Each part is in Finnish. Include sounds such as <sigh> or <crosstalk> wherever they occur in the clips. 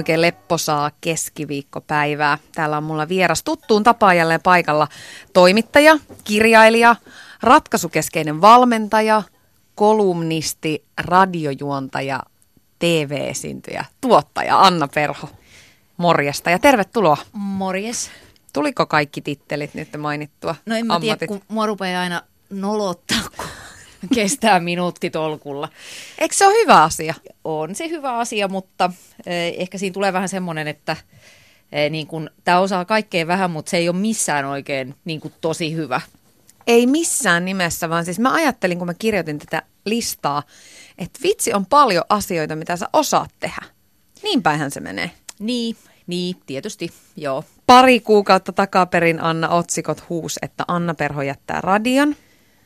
Oikein lepposaa keskiviikkopäivää. Täällä on mulla vieras tuttuun tapaan jälleen paikalla toimittaja, kirjailija, ratkaisukeskeinen valmentaja, kolumnisti, radiojuontaja, TV-esiintyjä, tuottaja Anna Perho. Morjesta ja tervetuloa. Morjes. Tuliko kaikki tittelit nyt mainittua? No en mä ammatit? tiedä, kun mua rupeaa aina nolottaa, kun <laughs> kestää minuutti tolkulla. Eikö se ole hyvä asia? On se hyvä asia, mutta eh, ehkä siinä tulee vähän semmoinen, että eh, niin kun, tämä osaa kaikkea vähän, mutta se ei ole missään oikein niin kun, tosi hyvä. Ei missään nimessä, vaan siis mä ajattelin, kun mä kirjoitin tätä listaa, että vitsi on paljon asioita, mitä sä osaat tehdä. Niin päinhän se menee. Niin, niin, tietysti, joo. Pari kuukautta takaperin Anna otsikot huus, että Anna Perho jättää radion.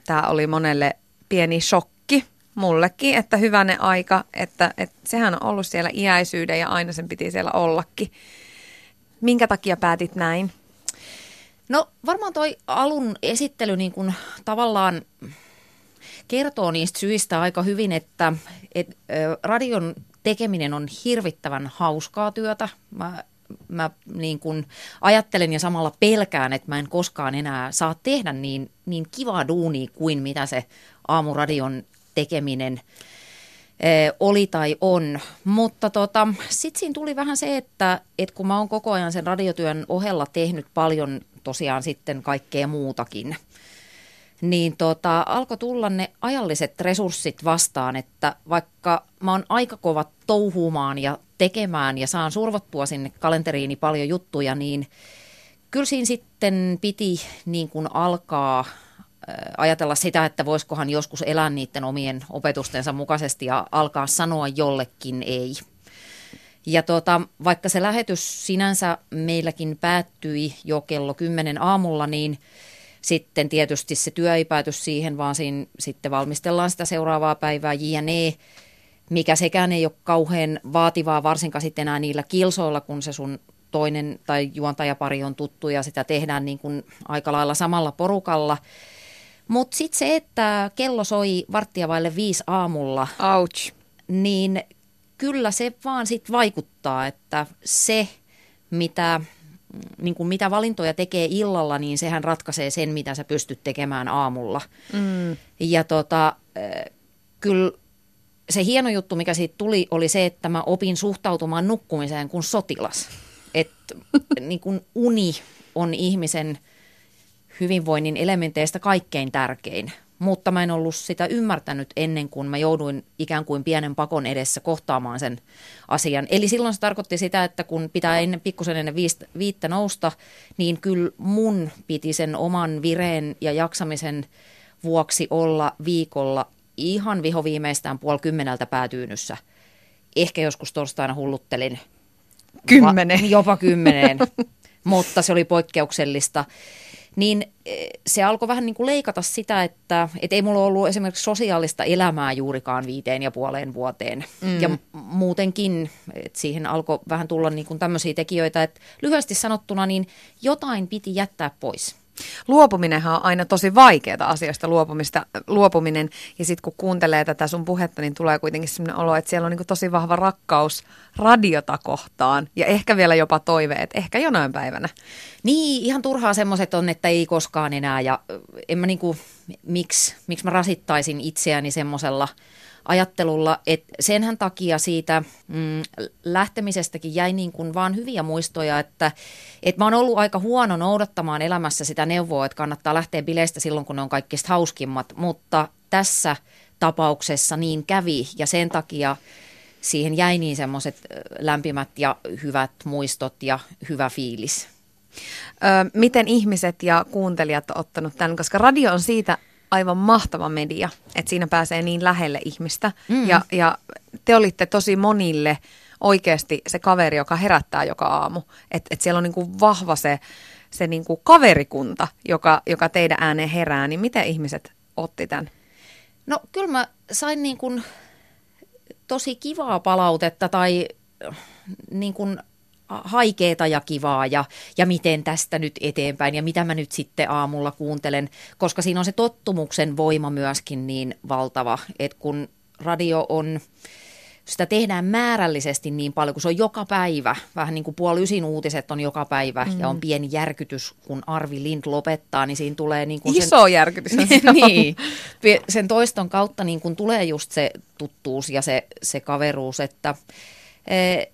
Tämä oli monelle pieni shokki, mullekin, että hyvänen aika, että, että sehän on ollut siellä iäisyyden ja aina sen piti siellä ollakin. Minkä takia päätit näin? No varmaan toi alun esittely niin kun, tavallaan kertoo niistä syistä aika hyvin, että et, radion tekeminen on hirvittävän hauskaa työtä. Mä, mä niin kun ajattelen ja samalla pelkään, että mä en koskaan enää saa tehdä niin, niin kivaa duunia kuin mitä se aamuradion tekeminen ö, oli tai on. Mutta tota, sitten siinä tuli vähän se, että, että kun mä oon koko ajan sen radiotyön ohella tehnyt paljon tosiaan sitten kaikkea muutakin, niin tota, alkoi tulla ne ajalliset resurssit vastaan, että vaikka mä oon aika kova touhuumaan ja tekemään ja saan survottua sinne kalenteriini paljon juttuja, niin kyllä siinä sitten piti niin kuin alkaa äh, ajatella sitä, että voisikohan joskus elää niiden omien opetustensa mukaisesti ja alkaa sanoa jollekin ei. Ja tota, vaikka se lähetys sinänsä meilläkin päättyi jo kello 10 aamulla, niin sitten tietysti se työ ei pääty siihen, vaan siinä sitten valmistellaan sitä seuraavaa päivää JNE, mikä sekään ei ole kauhean vaativaa, varsinkaan sitten enää niillä kilsoilla, kun se sun toinen tai juontajapari on tuttu ja sitä tehdään niin kuin aika lailla samalla porukalla. Mutta sitten se, että kello soi varttia vaille viisi aamulla, Ouch. niin kyllä se vaan sit vaikuttaa, että se, mitä, niin kuin mitä valintoja tekee illalla, niin sehän ratkaisee sen, mitä sä pystyt tekemään aamulla. Mm. Ja tota, äh, kyllä se hieno juttu, mikä siitä tuli, oli se, että mä opin suhtautumaan nukkumiseen kuin sotilas. Että <laughs> niin kuin uni on ihmisen hyvinvoinnin elementeistä kaikkein tärkein. Mutta mä en ollut sitä ymmärtänyt ennen kuin mä jouduin ikään kuin pienen pakon edessä kohtaamaan sen asian. Eli silloin se tarkoitti sitä, että kun pitää ennen, pikkusen ennen viistä, viittä nousta, niin kyllä mun piti sen oman vireen ja jaksamisen vuoksi olla viikolla ihan vihoviimeistään puoli kymmeneltä päätyynyssä. Ehkä joskus torstaina hulluttelin. Kymmenen. Va- jopa kymmeneen, <laughs> mutta se oli poikkeuksellista niin eh, se alkoi vähän niin kuin leikata sitä, että et ei mulla ollut esimerkiksi sosiaalista elämää juurikaan viiteen ja puoleen vuoteen. Mm. Ja muutenkin, että siihen alkoi vähän tulla niin kuin tämmöisiä tekijöitä, että lyhyesti sanottuna niin jotain piti jättää pois. Luopuminenhan on aina tosi vaikeaa asioista luopumista, luopuminen. Ja sitten kun kuuntelee tätä sun puhetta, niin tulee kuitenkin sellainen olo, että siellä on niin tosi vahva rakkaus radiota kohtaan. Ja ehkä vielä jopa toive, että ehkä jonain päivänä. Niin, ihan turhaa semmoiset on, että ei koskaan enää. Ja en mä niinku, miksi, miksi mä rasittaisin itseäni semmoisella ajattelulla, että senhän takia siitä mm, lähtemisestäkin jäi niin kuin vaan hyviä muistoja, että, että mä oon ollut aika huono noudattamaan elämässä sitä neuvoa, että kannattaa lähteä bileistä silloin, kun ne on kaikista hauskimmat, mutta tässä tapauksessa niin kävi ja sen takia siihen jäi niin semmoiset lämpimät ja hyvät muistot ja hyvä fiilis. Miten ihmiset ja kuuntelijat on ottanut tämän, koska radio on siitä aivan mahtava media, että siinä pääsee niin lähelle ihmistä. Mm. Ja, ja te olitte tosi monille oikeasti se kaveri, joka herättää joka aamu. Että et siellä on niinku vahva se, se niinku kaverikunta, joka, joka teidän ääneen herää. Niin miten ihmiset otti tämän? No kyllä mä sain niin kuin tosi kivaa palautetta tai niin kuin haikeeta ja kivaa ja, ja miten tästä nyt eteenpäin ja mitä mä nyt sitten aamulla kuuntelen, koska siinä on se tottumuksen voima myöskin niin valtava, että kun radio on, sitä tehdään määrällisesti niin paljon, kun se on joka päivä, vähän niin kuin puoli ysin uutiset on joka päivä mm. ja on pieni järkytys, kun Arvi Lind lopettaa, niin siinä tulee niin kuin Iso sen, järkytys. <laughs> niin, sen toiston kautta niin kuin tulee just se tuttuus ja se, se kaveruus, että eh,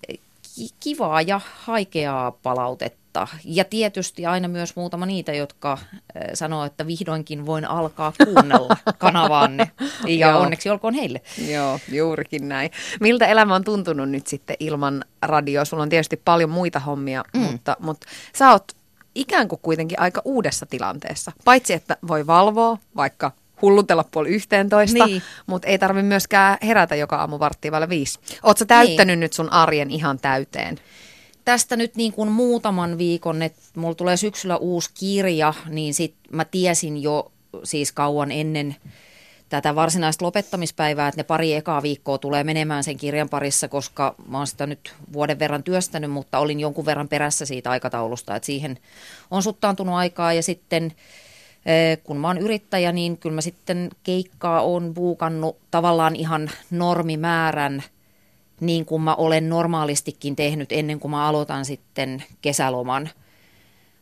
kivaa ja haikeaa palautetta. Ja tietysti aina myös muutama niitä, jotka sanoo, että vihdoinkin voin alkaa kuunnella <laughs> kanavaanne. Ja onneksi olkoon heille. Joo, juurikin näin. Miltä elämä on tuntunut nyt sitten ilman radioa? Sulla on tietysti paljon muita hommia, mm. mutta, mutta sä oot ikään kuin kuitenkin aika uudessa tilanteessa. Paitsi, että voi valvoa vaikka hullutella puoli yhteentoista, niin. mutta ei tarvi myöskään herätä joka aamu varttia vailla viisi. Oletko täyttänyt niin. nyt sun arjen ihan täyteen? Tästä nyt niin kuin muutaman viikon, että mulla tulee syksyllä uusi kirja, niin sit mä tiesin jo siis kauan ennen tätä varsinaista lopettamispäivää, että ne pari ekaa viikkoa tulee menemään sen kirjan parissa, koska mä oon sitä nyt vuoden verran työstänyt, mutta olin jonkun verran perässä siitä aikataulusta, että siihen on suttaantunut aikaa ja sitten kun mä oon yrittäjä, niin kyllä mä sitten keikkaa on buukannut tavallaan ihan normimäärän, niin kuin mä olen normaalistikin tehnyt ennen kuin mä aloitan sitten kesäloman.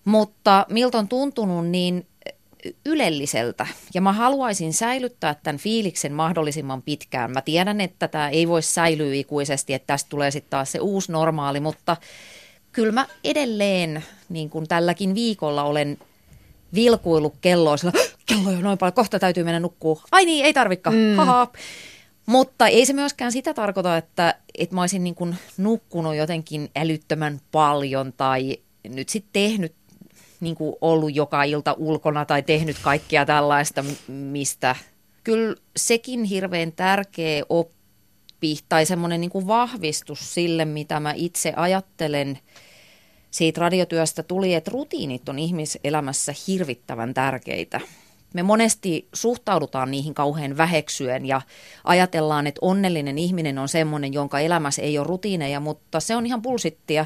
Mutta miltä on tuntunut niin ylelliseltä ja mä haluaisin säilyttää tämän fiiliksen mahdollisimman pitkään. Mä tiedän, että tämä ei voi säilyä ikuisesti, että tästä tulee sitten taas se uusi normaali, mutta kyllä mä edelleen, niin kuin tälläkin viikolla olen vilkuillut kelloa, sillä, kello on noin paljon, kohta täytyy mennä nukkuu. Ai niin, ei tarvikaan, mm. haha. Mutta ei se myöskään sitä tarkoita, että, että mä olisin niin kuin nukkunut jotenkin älyttömän paljon tai nyt sitten tehnyt niin kuin ollut joka ilta ulkona tai tehnyt kaikkia tällaista, mistä kyllä sekin hirveän tärkeä oppi tai semmoinen niin kuin vahvistus sille, mitä mä itse ajattelen – siitä radiotyöstä tuli, että rutiinit on ihmiselämässä hirvittävän tärkeitä. Me monesti suhtaudutaan niihin kauhean väheksyen ja ajatellaan, että onnellinen ihminen on semmoinen, jonka elämässä ei ole rutiineja, mutta se on ihan pulsittia.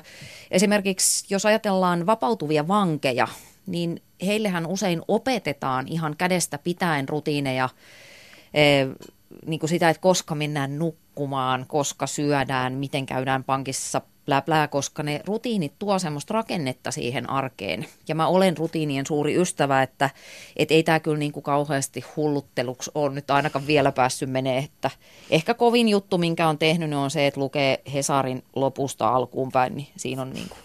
Esimerkiksi jos ajatellaan vapautuvia vankeja, niin heillehän usein opetetaan ihan kädestä pitäen rutiineja, eh, niin kuin sitä, että koska mennään nukkumaan, koska syödään, miten käydään pankissa blä, blä, koska ne rutiinit tuo semmoista rakennetta siihen arkeen. Ja mä olen rutiinien suuri ystävä, että et ei tämä kyllä niin kuin kauheasti hullutteluksi ole nyt ainakaan vielä päässyt menee. Että ehkä kovin juttu, minkä on tehnyt, niin on se, että lukee Hesarin lopusta alkuun päin, niin siinä on niin kuin...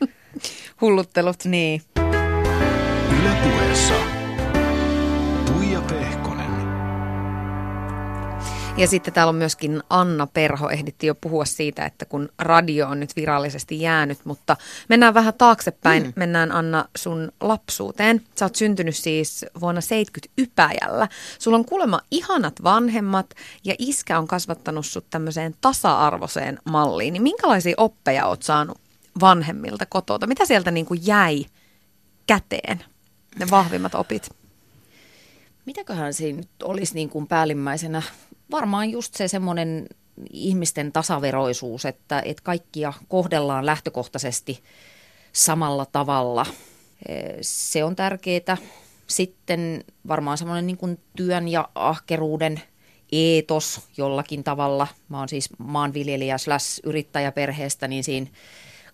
<laughs> Hulluttelut. Niin. Ylepuheessa Tuija Pehko. Ja sitten täällä on myöskin Anna Perho, ehditti jo puhua siitä, että kun radio on nyt virallisesti jäänyt, mutta mennään vähän taaksepäin, mm. mennään Anna sun lapsuuteen. Sä oot syntynyt siis vuonna 70 Ypäjällä. Sulla on kuulemma ihanat vanhemmat ja iskä on kasvattanut sut tämmöiseen tasa-arvoiseen malliin. Niin minkälaisia oppeja oot saanut vanhemmilta kotota? Mitä sieltä niin kuin jäi käteen, ne vahvimmat opit? Mitäköhän siinä nyt olisi niin kuin päällimmäisenä varmaan just se semmoinen ihmisten tasaveroisuus, että, että kaikkia kohdellaan lähtökohtaisesti samalla tavalla. E, se on tärkeää. Sitten varmaan semmoinen niin kuin työn ja ahkeruuden eetos jollakin tavalla. Mä oon siis maanviljelijä slash yrittäjäperheestä, niin siinä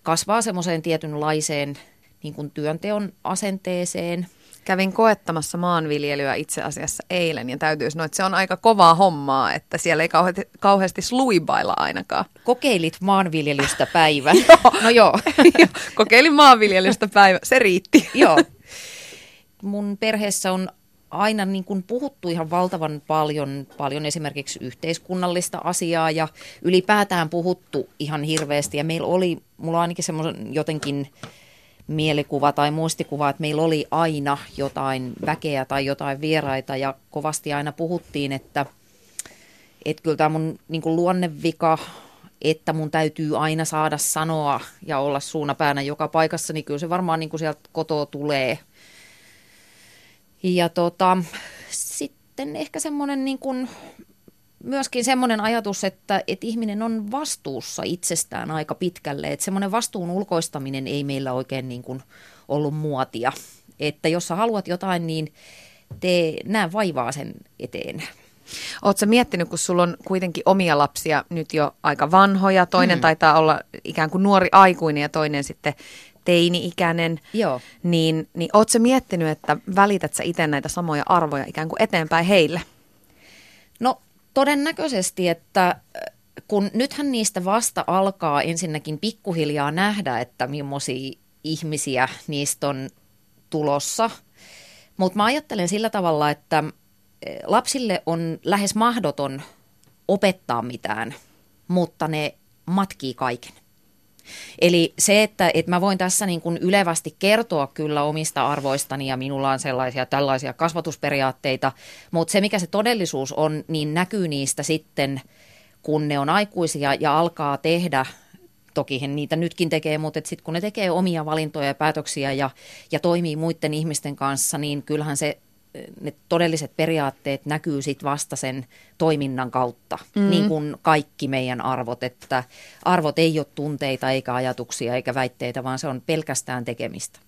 kasvaa semmoiseen tietynlaiseen niin kuin työnteon asenteeseen – Kävin koettamassa maanviljelyä itse asiassa eilen ja täytyy sanoa, että se on aika kovaa hommaa, että siellä ei kauheasti, kauheasti sluibailla ainakaan. Kokeilit maanviljelystä päivän. <laughs> no <laughs> joo. Kokeilin maanviljelystä päivän, se riitti. <laughs> joo. Mun perheessä on aina niin kuin puhuttu ihan valtavan paljon, paljon esimerkiksi yhteiskunnallista asiaa ja ylipäätään puhuttu ihan hirveästi. Ja meillä oli, mulla ainakin semmoisen jotenkin mielikuva tai muistikuva, että meillä oli aina jotain väkeä tai jotain vieraita ja kovasti aina puhuttiin, että, että kyllä tämä mun niin kuin luonnevika, että mun täytyy aina saada sanoa ja olla suunapäänä joka paikassa, niin kyllä se varmaan niin kuin sieltä kotoa tulee. Ja tota, sitten ehkä semmoinen niin kuin, myöskin semmoinen ajatus, että, että ihminen on vastuussa itsestään aika pitkälle. Että semmoinen vastuun ulkoistaminen ei meillä oikein niin kuin ollut muotia. Että jos sä haluat jotain, niin tee, näe vaivaa sen eteen. Oletko miettinyt, kun sulla on kuitenkin omia lapsia nyt jo aika vanhoja, toinen mm. taitaa olla ikään kuin nuori aikuinen ja toinen sitten teini-ikäinen, Joo. niin, niin ootko miettinyt, että välität sä itse näitä samoja arvoja ikään kuin eteenpäin heille? No todennäköisesti, että äh, kun nythän niistä vasta alkaa ensinnäkin pikkuhiljaa nähdä, että millaisia ihmisiä niistä on tulossa. Mutta mä ajattelen sillä tavalla, että äh, lapsille on lähes mahdoton opettaa mitään, mutta ne matkii kaiken. Eli se, että, että mä voin tässä niin kuin ylevästi kertoa kyllä omista arvoistani ja minulla on sellaisia tällaisia kasvatusperiaatteita, mutta se mikä se todellisuus on, niin näkyy niistä sitten, kun ne on aikuisia ja alkaa tehdä. Toki he niitä nytkin tekee, mutta sitten kun ne tekee omia valintoja ja päätöksiä ja, ja toimii muiden ihmisten kanssa, niin kyllähän se ne todelliset periaatteet näkyy sit vasta sen toiminnan kautta, mm. niin kuin kaikki meidän arvot, että arvot ei ole tunteita eikä ajatuksia eikä väitteitä, vaan se on pelkästään tekemistä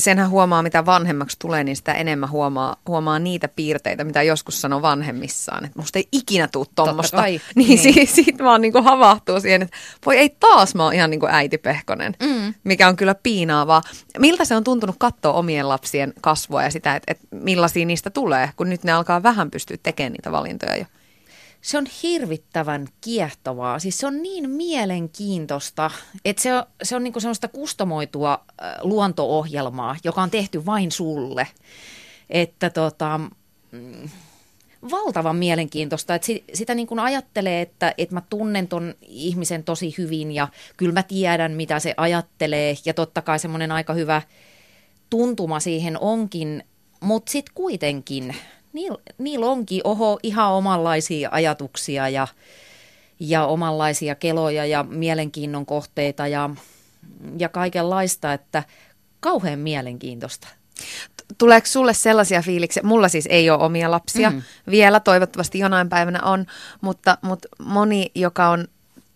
senhän huomaa, mitä vanhemmaksi tulee, niin sitä enemmän huomaa, huomaa niitä piirteitä, mitä joskus sanoo vanhemmissaan. Että musta ei ikinä tuu tuommoista. <laughs> Niin, niin. siitä sit vaan niinku havahtuu siihen, että voi ei taas mä oon ihan niin kuin äiti Pehkonen, mm. mikä on kyllä piinaavaa. Miltä se on tuntunut katsoa omien lapsien kasvua ja sitä, että, että millaisia niistä tulee, kun nyt ne alkaa vähän pystyä tekemään niitä valintoja jo? Se on hirvittävän kiehtovaa. Siis se on niin mielenkiintoista, että se on, se on niinku sellaista kustomoitua äh, luonto-ohjelmaa, joka on tehty vain sulle. Että tota, mm, valtavan mielenkiintoista, että sitä niin kuin ajattelee, että, että mä tunnen ton ihmisen tosi hyvin ja kyllä mä tiedän, mitä se ajattelee ja totta kai semmoinen aika hyvä tuntuma siihen onkin, mutta sitten kuitenkin niillä, niillä onkin oho ihan omanlaisia ajatuksia ja, ja omanlaisia keloja ja mielenkiinnon kohteita ja, ja kaikenlaista, että kauhean mielenkiintoista. Tuleeko sulle sellaisia fiiliksiä, mulla siis ei ole omia lapsia mm. vielä, toivottavasti jonain päivänä on, mutta, mutta moni, joka on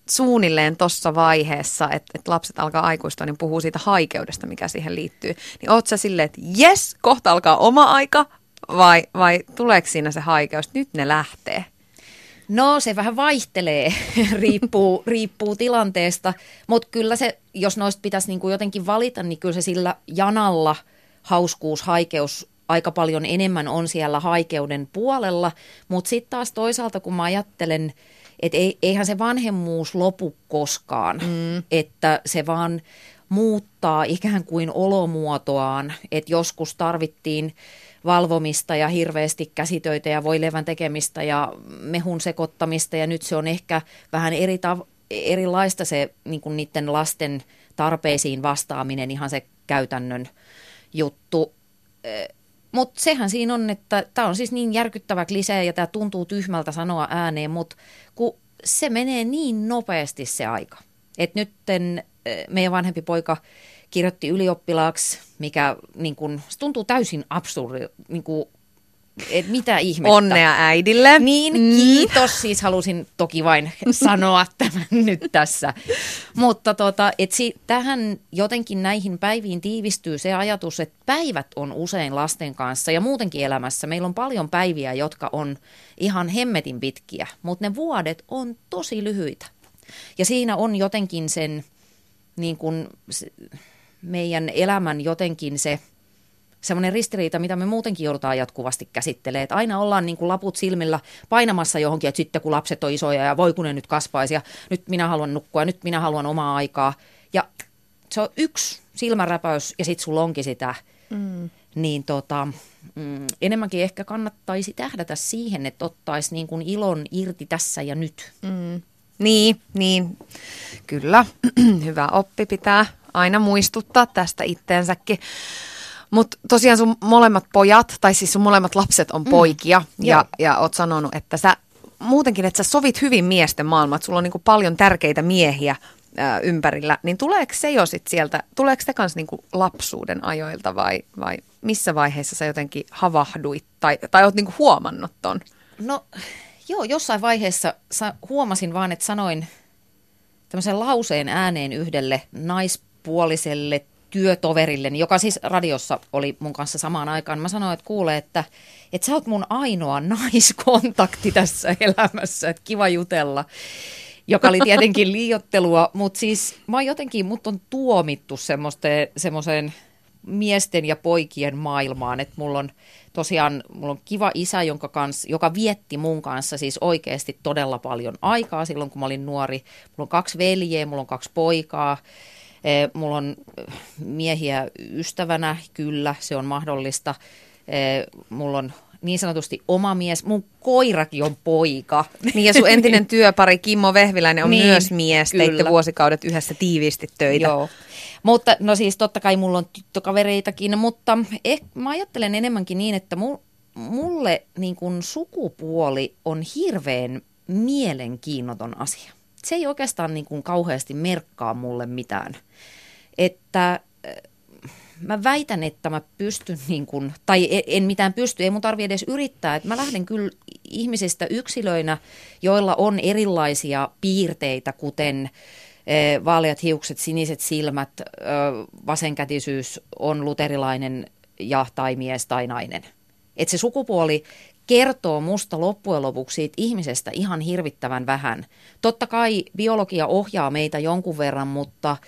suunnilleen tuossa vaiheessa, että, että lapset alkaa aikuistua, niin puhuu siitä haikeudesta, mikä siihen liittyy. Niin oot sä silleen, että jes, kohta alkaa oma aika, vai, vai tuleeko siinä se haikeus, nyt ne lähtee? No se vähän vaihtelee, <laughs> riippuu, riippuu tilanteesta, mutta kyllä se, jos noista pitäisi niin kuin jotenkin valita, niin kyllä se sillä janalla hauskuus, haikeus aika paljon enemmän on siellä haikeuden puolella, mutta sitten taas toisaalta kun mä ajattelen, että eihän se vanhemmuus lopu koskaan, mm. että se vaan muuttaa ikään kuin olomuotoaan, että joskus tarvittiin valvomista ja hirveästi käsitöitä ja voilevän tekemistä ja mehun sekoittamista ja nyt se on ehkä vähän eri tav- erilaista se niin kuin niiden lasten tarpeisiin vastaaminen, ihan se käytännön juttu. Mutta sehän siinä on, että tämä on siis niin järkyttävä klisee ja tämä tuntuu tyhmältä sanoa ääneen, mutta kun se menee niin nopeasti se aika. Että nytten meidän vanhempi poika kirjoitti ylioppilaaksi, mikä niin kun, se tuntuu täysin absurdi, niin kuin, et mitä ihmettä. Onnea äidille. Niin, mm. kiitos. Siis halusin toki vain sanoa tämän <laughs> nyt tässä. Mutta tota, et si, tähän jotenkin näihin päiviin tiivistyy se ajatus, että päivät on usein lasten kanssa ja muutenkin elämässä. Meillä on paljon päiviä, jotka on ihan hemmetin pitkiä, mutta ne vuodet on tosi lyhyitä. Ja siinä on jotenkin sen niin kuin, meidän elämän jotenkin se semmoinen ristiriita, mitä me muutenkin joudutaan jatkuvasti käsittelemään. Että aina ollaan niin kuin laput silmillä painamassa johonkin, että sitten kun lapset on isoja ja voi kun ne nyt kasvaisi ja nyt minä haluan nukkua ja nyt minä haluan omaa aikaa. Ja se on yksi silmäräpäys ja sitten sulla onkin sitä. Mm. Niin tota, mm, enemmänkin ehkä kannattaisi tähdätä siihen, että ottaisi niin kuin ilon irti tässä ja nyt. Mm. Niin, niin, kyllä. <clears throat> Hyvä oppi pitää aina muistuttaa tästä itteensäkin. Mutta tosiaan sun molemmat pojat, tai siis sun molemmat lapset on mm. poikia, mm. ja, ja oot sanonut, että sä muutenkin, että sä sovit hyvin miesten maailmaa, että sulla on niinku paljon tärkeitä miehiä ää, ympärillä, niin tuleeko se jo sit sieltä, tuleeko se kanssa niinku lapsuuden ajoilta vai, vai missä vaiheessa sä jotenkin havahduit tai, tai oot niinku huomannut ton? No joo, jossain vaiheessa sa- huomasin vaan, että sanoin tämmöisen lauseen ääneen yhdelle naispuoliselle työtoverille, joka siis radiossa oli mun kanssa samaan aikaan. Mä sanoin, että kuule, että, että sä oot mun ainoa <laughs> naiskontakti tässä elämässä, että kiva jutella. Joka oli tietenkin liiottelua, mutta siis mä jotenkin, mut on tuomittu semmoiseen miesten ja poikien maailmaan, että mulla on tosiaan mulla on kiva isä, jonka kanssa, joka vietti mun kanssa siis oikeasti todella paljon aikaa silloin, kun mä olin nuori. Mulla on kaksi veljeä, mulla on kaksi poikaa. Eh, mulla on eh, miehiä ystävänä, kyllä, se on mahdollista. Eh, mulla on niin sanotusti oma mies. Mun koirakin on poika. Niin ja sun entinen <laughs> työpari Kimmo Vehviläinen on niin, myös mies. Kyllä. Teitte vuosikaudet yhdessä tiiviisti töitä. Joo. Mutta no siis totta kai mulla on tyttökavereitakin, mutta eh, mä ajattelen enemmänkin niin, että mulle niin kun sukupuoli on hirveän mielenkiinnoton asia. Se ei oikeastaan niin kuin kauheasti merkkaa mulle mitään. Että mä väitän, että mä pystyn, niin kun, tai e, en mitään pysty, ei mun tarvi edes yrittää. Että mä lähden kyllä ihmisistä yksilöinä, joilla on erilaisia piirteitä, kuten e, vaaleat hiukset, siniset silmät, vasenkätisyys, on luterilainen ja tai mies tai nainen. Että se sukupuoli kertoo musta loppujen lopuksi siitä ihmisestä ihan hirvittävän vähän. Totta kai biologia ohjaa meitä jonkun verran, mutta –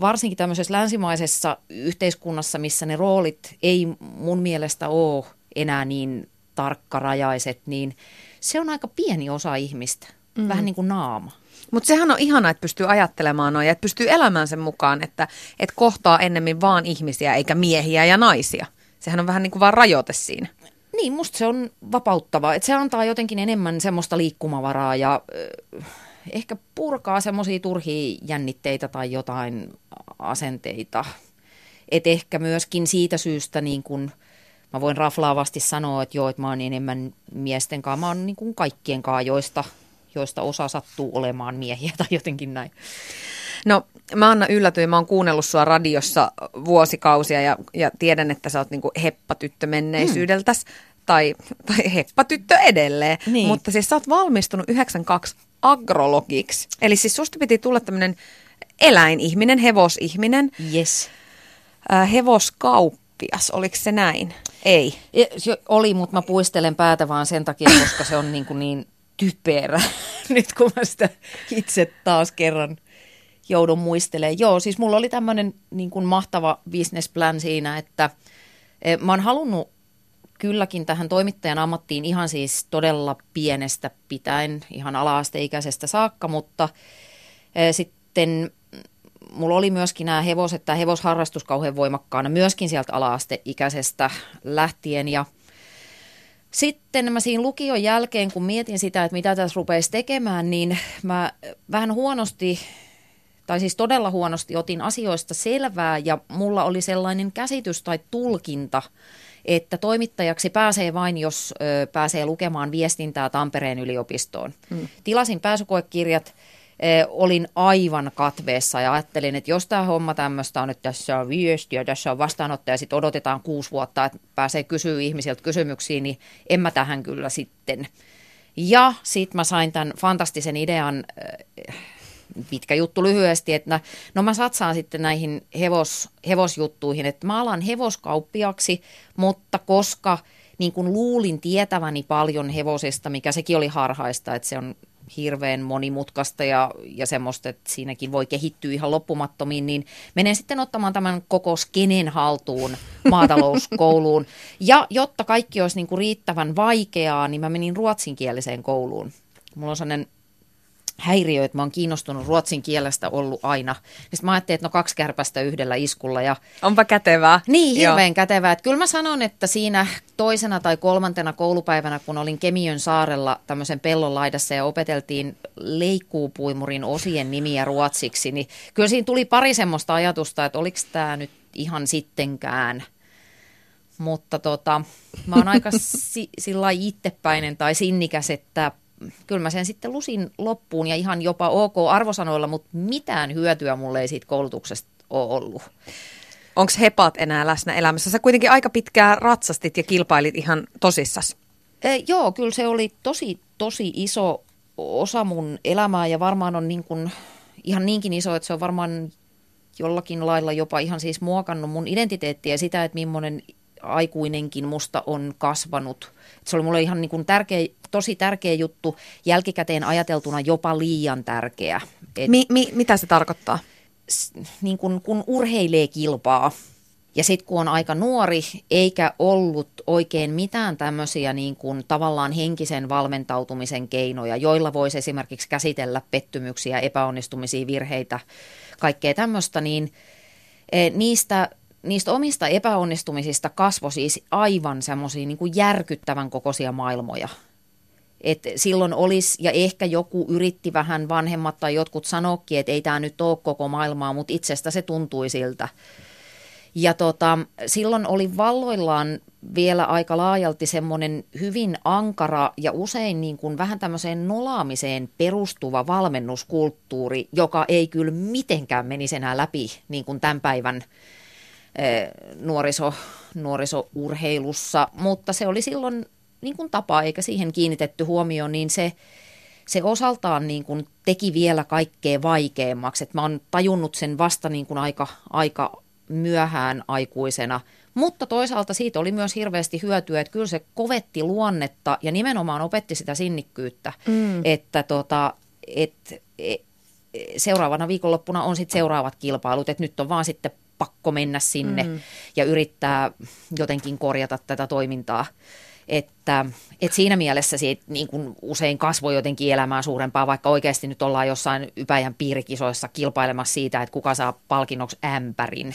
varsinkin tämmöisessä länsimaisessa yhteiskunnassa, missä ne roolit ei mun mielestä ole enää niin tarkkarajaiset, niin se on aika pieni osa ihmistä, mm. vähän niin kuin naama. Mutta sehän on ihana, että pystyy ajattelemaan noin, että pystyy elämään sen mukaan, että, että kohtaa ennemmin vaan ihmisiä eikä miehiä ja naisia. Sehän on vähän niin kuin vaan rajoite siinä. Niin, musta se on vapauttavaa. Että se antaa jotenkin enemmän semmoista liikkumavaraa ja äh, ehkä purkaa semmoisia turhia jännitteitä tai jotain asenteita. Et ehkä myöskin siitä syystä niin kun, mä voin raflaavasti sanoa, että joo, että mä oon enemmän miesten kanssa, mä oon niin kuin kaikkien kanssa, joista, joista osa sattuu olemaan miehiä tai jotenkin näin. No mä Anna yllätyin, mä oon kuunnellut sua radiossa vuosikausia ja, ja tiedän, että sä oot niinku heppatyttö menneisyydeltäs. Hmm. Tai, tai heppatyttö edelleen. Niin. Mutta siis sä oot valmistunut 92 agrologiksi. Eli siis susta piti tulla tämmöinen eläinihminen, hevosihminen. Yes. Äh, hevoskauppias, oliko se näin? Ei. Se oli, mutta mä puistelen päätä vaan sen takia, koska se on <laughs> niin, kuin niin typerä. <laughs> Nyt kun mä sitä itse taas kerran joudun muistelemaan. Joo, siis mulla oli tämmöinen niin kuin mahtava businessplan siinä, että eh, mä oon halunnut kylläkin tähän toimittajan ammattiin ihan siis todella pienestä pitäen, ihan ala-asteikäisestä saakka, mutta e, sitten mulla oli myöskin nämä hevoset, tämä hevosharrastus kauhean voimakkaana myöskin sieltä ala-asteikäisestä lähtien. Ja sitten mä siinä lukion jälkeen, kun mietin sitä, että mitä tässä rupeisi tekemään, niin mä vähän huonosti, tai siis todella huonosti otin asioista selvää ja mulla oli sellainen käsitys tai tulkinta, että toimittajaksi pääsee vain, jos ö, pääsee lukemaan viestintää Tampereen yliopistoon. Hmm. Tilasin pääsykoekirjat, ö, olin aivan katveessa ja ajattelin, että jos tämä homma tämmöistä on, että tässä on viestiä, tässä on vastaanottaja, sitten odotetaan kuusi vuotta, että pääsee kysyä ihmisiltä kysymyksiä, niin en mä tähän kyllä sitten. Ja sitten mä sain tämän fantastisen idean pitkä juttu lyhyesti, että no mä satsaan sitten näihin hevos, hevosjuttuihin, että mä alan hevoskauppiaksi, mutta koska niin kuin luulin tietäväni paljon hevosesta, mikä sekin oli harhaista, että se on hirveän monimutkaista ja, ja semmoista, että siinäkin voi kehittyä ihan loppumattomiin, niin menen sitten ottamaan tämän koko skenen haltuun <laughs> maatalouskouluun. Ja jotta kaikki olisi niin kuin riittävän vaikeaa, niin mä menin ruotsinkieliseen kouluun. Mulla on sellainen häiriö, että mä oon kiinnostunut ruotsin kielestä ollut aina. Sitten mä ajattelin, että no kaksi kärpästä yhdellä iskulla. Ja... Onpa kätevää. Niin, hirveän Joo. kätevää. Että kyllä mä sanon, että siinä toisena tai kolmantena koulupäivänä, kun olin Kemiön saarella tämmöisen pellon laidassa ja opeteltiin leikkuupuimurin osien nimiä ruotsiksi, niin kyllä siinä tuli pari semmoista ajatusta, että oliko tämä nyt ihan sittenkään – mutta tota, mä oon aika si- sillä ittepäinen tai sinnikäs, että kyllä mä sen sitten lusin loppuun ja ihan jopa ok arvosanoilla, mutta mitään hyötyä mulle ei siitä koulutuksesta ole ollut. Onko hepat enää läsnä elämässä? Sä kuitenkin aika pitkään ratsastit ja kilpailit ihan tosissas. E, joo, kyllä se oli tosi, tosi iso osa mun elämää ja varmaan on niin kuin, ihan niinkin iso, että se on varmaan jollakin lailla jopa ihan siis muokannut mun identiteettiä ja sitä, että millainen aikuinenkin musta on kasvanut. Se oli mulle ihan niin kuin tärkeä, tosi tärkeä juttu, jälkikäteen ajateltuna jopa liian tärkeä. Et, mi, mi, mitä se tarkoittaa? S, niin kuin, kun urheilee kilpaa ja sitten kun on aika nuori eikä ollut oikein mitään tämmöisiä niin kuin tavallaan henkisen valmentautumisen keinoja, joilla voisi esimerkiksi käsitellä pettymyksiä, epäonnistumisia, virheitä, kaikkea tämmöistä, niin e, niistä niistä omista epäonnistumisista kasvoi siis aivan semmoisia niin järkyttävän kokoisia maailmoja. Et silloin olisi, ja ehkä joku yritti vähän vanhemmat tai jotkut sanoikin, että ei tämä nyt ole koko maailmaa, mutta itsestä se tuntui siltä. Ja tota, silloin oli valloillaan vielä aika laajalti semmoinen hyvin ankara ja usein niin kuin vähän tämmöiseen nolaamiseen perustuva valmennuskulttuuri, joka ei kyllä mitenkään menisi enää läpi niin kuin tämän päivän Eh, nuoriso, nuorisourheilussa, mutta se oli silloin niin kuin tapa, eikä siihen kiinnitetty huomioon, niin se, se osaltaan niin kuin teki vielä kaikkea vaikeammaksi. Et mä oon tajunnut sen vasta niin kuin aika, aika myöhään aikuisena, mutta toisaalta siitä oli myös hirveästi hyötyä, että kyllä se kovetti luonnetta ja nimenomaan opetti sitä sinnikkyyttä, mm. että tota, et, et, seuraavana viikonloppuna on sitten seuraavat kilpailut, että nyt on vaan sitten pakko mennä sinne mm. ja yrittää jotenkin korjata tätä toimintaa. Että, että siinä mielessä siitä niin kuin usein kasvoi jotenkin elämää suurempaa, vaikka oikeasti nyt ollaan jossain Ypäjän piirikisoissa kilpailemassa siitä, että kuka saa palkinnoksi ämpärin.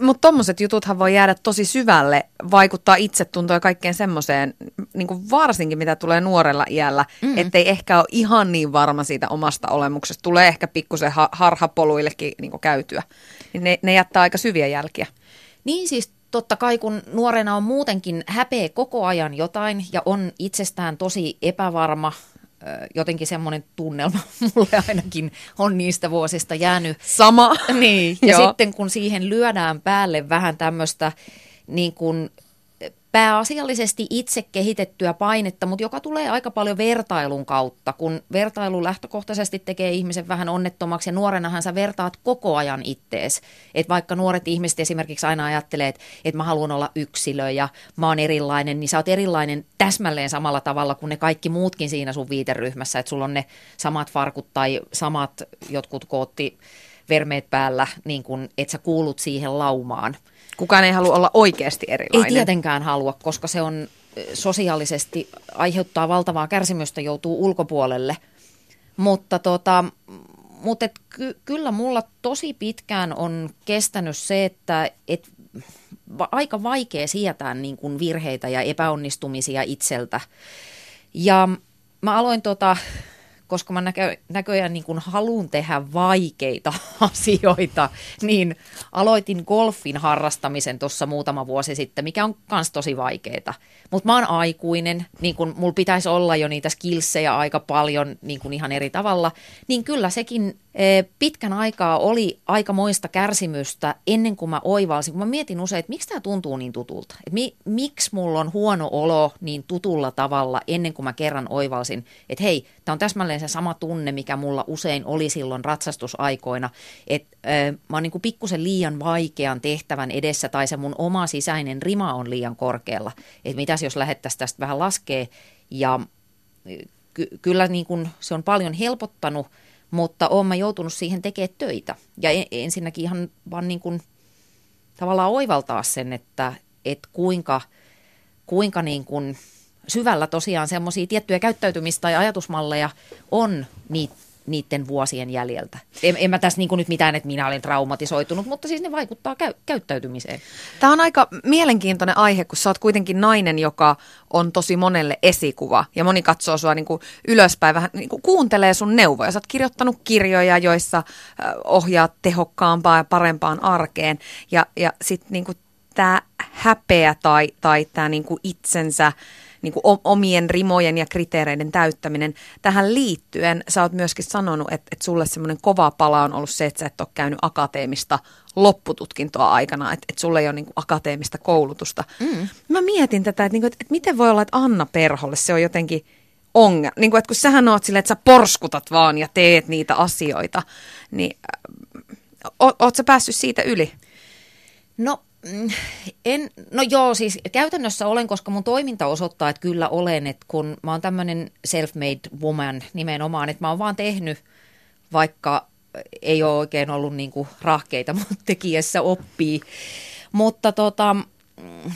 Mutta tuommoiset jututhan voi jäädä tosi syvälle, vaikuttaa itsetuntoon ja kaikkeen semmoiseen, niin varsinkin mitä tulee nuorella iällä, mm. ettei ehkä ole ihan niin varma siitä omasta olemuksesta. Tulee ehkä pikkusen ha- harhapoluillekin niin käytyä. Niin ne, ne jättää aika syviä jälkiä. Niin siis totta kai kun nuorena on muutenkin häpeä koko ajan jotain ja on itsestään tosi epävarma, jotenkin semmoinen tunnelma <laughs> mulle ainakin on niistä vuosista jäänyt. Sama. <laughs> Niin, <laughs> ja sitten kun siihen lyödään päälle vähän tämmöistä niin kuin pääasiallisesti itse kehitettyä painetta, mutta joka tulee aika paljon vertailun kautta, kun vertailu lähtökohtaisesti tekee ihmisen vähän onnettomaksi ja nuorenahan sä vertaat koko ajan ittees. Että vaikka nuoret ihmiset esimerkiksi aina ajattelee, että, että mä haluan olla yksilö ja mä oon erilainen, niin sä oot erilainen täsmälleen samalla tavalla kuin ne kaikki muutkin siinä sun viiteryhmässä, että sulla on ne samat farkut tai samat jotkut kootti vermeet päällä, niin kun, että sä kuulut siihen laumaan – Kukaan ei halua olla oikeasti erilainen. Ei tietenkään halua, koska se on sosiaalisesti aiheuttaa valtavaa kärsimystä, joutuu ulkopuolelle. Mutta tota, mutta et ky- kyllä mulla tosi pitkään on kestänyt se, että et va- aika vaikea sietää niin kuin virheitä ja epäonnistumisia itseltä. Ja mä aloin tota, koska mä näkö, näköjään niin kuin haluan tehdä vaikeita <laughs> asioita, niin aloitin golfin harrastamisen tuossa muutama vuosi sitten, mikä on myös tosi vaikeaa. Mutta mä oon aikuinen, niin kun mulla pitäisi olla jo niitä skillsejä aika paljon niin kuin ihan eri tavalla, niin kyllä sekin pitkän aikaa oli aika moista kärsimystä ennen kuin mä oivalsin. Kun mä mietin usein, että miksi tämä tuntuu niin tutulta. Et mi, miksi mulla on huono olo niin tutulla tavalla ennen kuin mä kerran oivalsin, että hei, tämä on täsmälleen se sama tunne, mikä mulla usein oli silloin ratsastusaikoina. Että e, mä oon niin pikkusen liian vaikean tehtävän edessä tai se mun oma sisäinen rima on liian korkealla. Että mitä jos lähdettäisiin tästä vähän laskee ja ky- kyllä niin kuin se on paljon helpottanut, mutta olen mä joutunut siihen tekemään töitä. Ja ensinnäkin ihan vaan niin kuin tavallaan oivaltaa sen, että, että kuinka, kuinka niin kuin syvällä tosiaan semmoisia tiettyjä käyttäytymistä tai ajatusmalleja on niitä niiden vuosien jäljeltä. En, en mä tässä niin nyt mitään, että minä olen traumatisoitunut, mutta siis ne vaikuttaa käy, käyttäytymiseen. Tämä on aika mielenkiintoinen aihe, kun sä oot kuitenkin nainen, joka on tosi monelle esikuva. Ja moni katsoo sua niin kuin ylöspäin, vähän niin kuin kuuntelee sun neuvoja. Sä oot kirjoittanut kirjoja, joissa ohjaat tehokkaampaan ja parempaan arkeen. Ja, ja sitten niin tämä häpeä tai, tai tämä niin itsensä niin kuin omien rimojen ja kriteereiden täyttäminen. Tähän liittyen sä oot myöskin sanonut, että, että sulle semmoinen kova pala on ollut se, että sä et ole käynyt akateemista loppututkintoa aikana, että, että sulle ei ole niin kuin akateemista koulutusta. Mm. Mä mietin tätä, että, niin kuin, että, että miten voi olla, että Anna Perholle se on jotenkin ongelma. Niin kuin, että kun sähän oot silleen, että sä porskutat vaan ja teet niitä asioita, niin o, oot sä päässyt siitä yli? No en, no joo, siis käytännössä olen, koska mun toiminta osoittaa, että kyllä olen, että kun mä oon tämmöinen self-made woman nimenomaan, että mä oon vaan tehnyt, vaikka ei ole oikein ollut niinku rahkeita, mutta tekijässä oppii. Mutta tota, mm,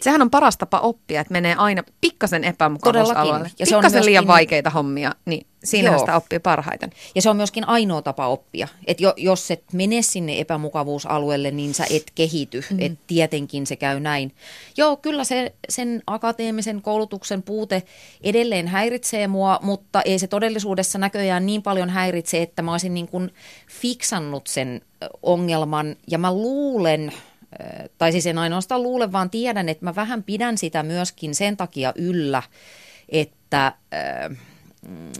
Sehän on paras tapa oppia, että menee aina pikkasen epämukavuusalueelle. Ja se on myöskin... liian vaikeita hommia, niin siinä sitä oppii parhaiten. Ja se on myöskin ainoa tapa oppia. Että jo, jos et mene sinne epämukavuusalueelle, niin sä et kehity. Mm. Et tietenkin se käy näin. Joo, kyllä se, sen akateemisen koulutuksen puute edelleen häiritsee mua, mutta ei se todellisuudessa näköjään niin paljon häiritse, että mä olisin niin kuin fiksannut sen ongelman. Ja mä luulen, tai siis en ainoastaan luule, vaan tiedän, että mä vähän pidän sitä myöskin sen takia yllä, että mm,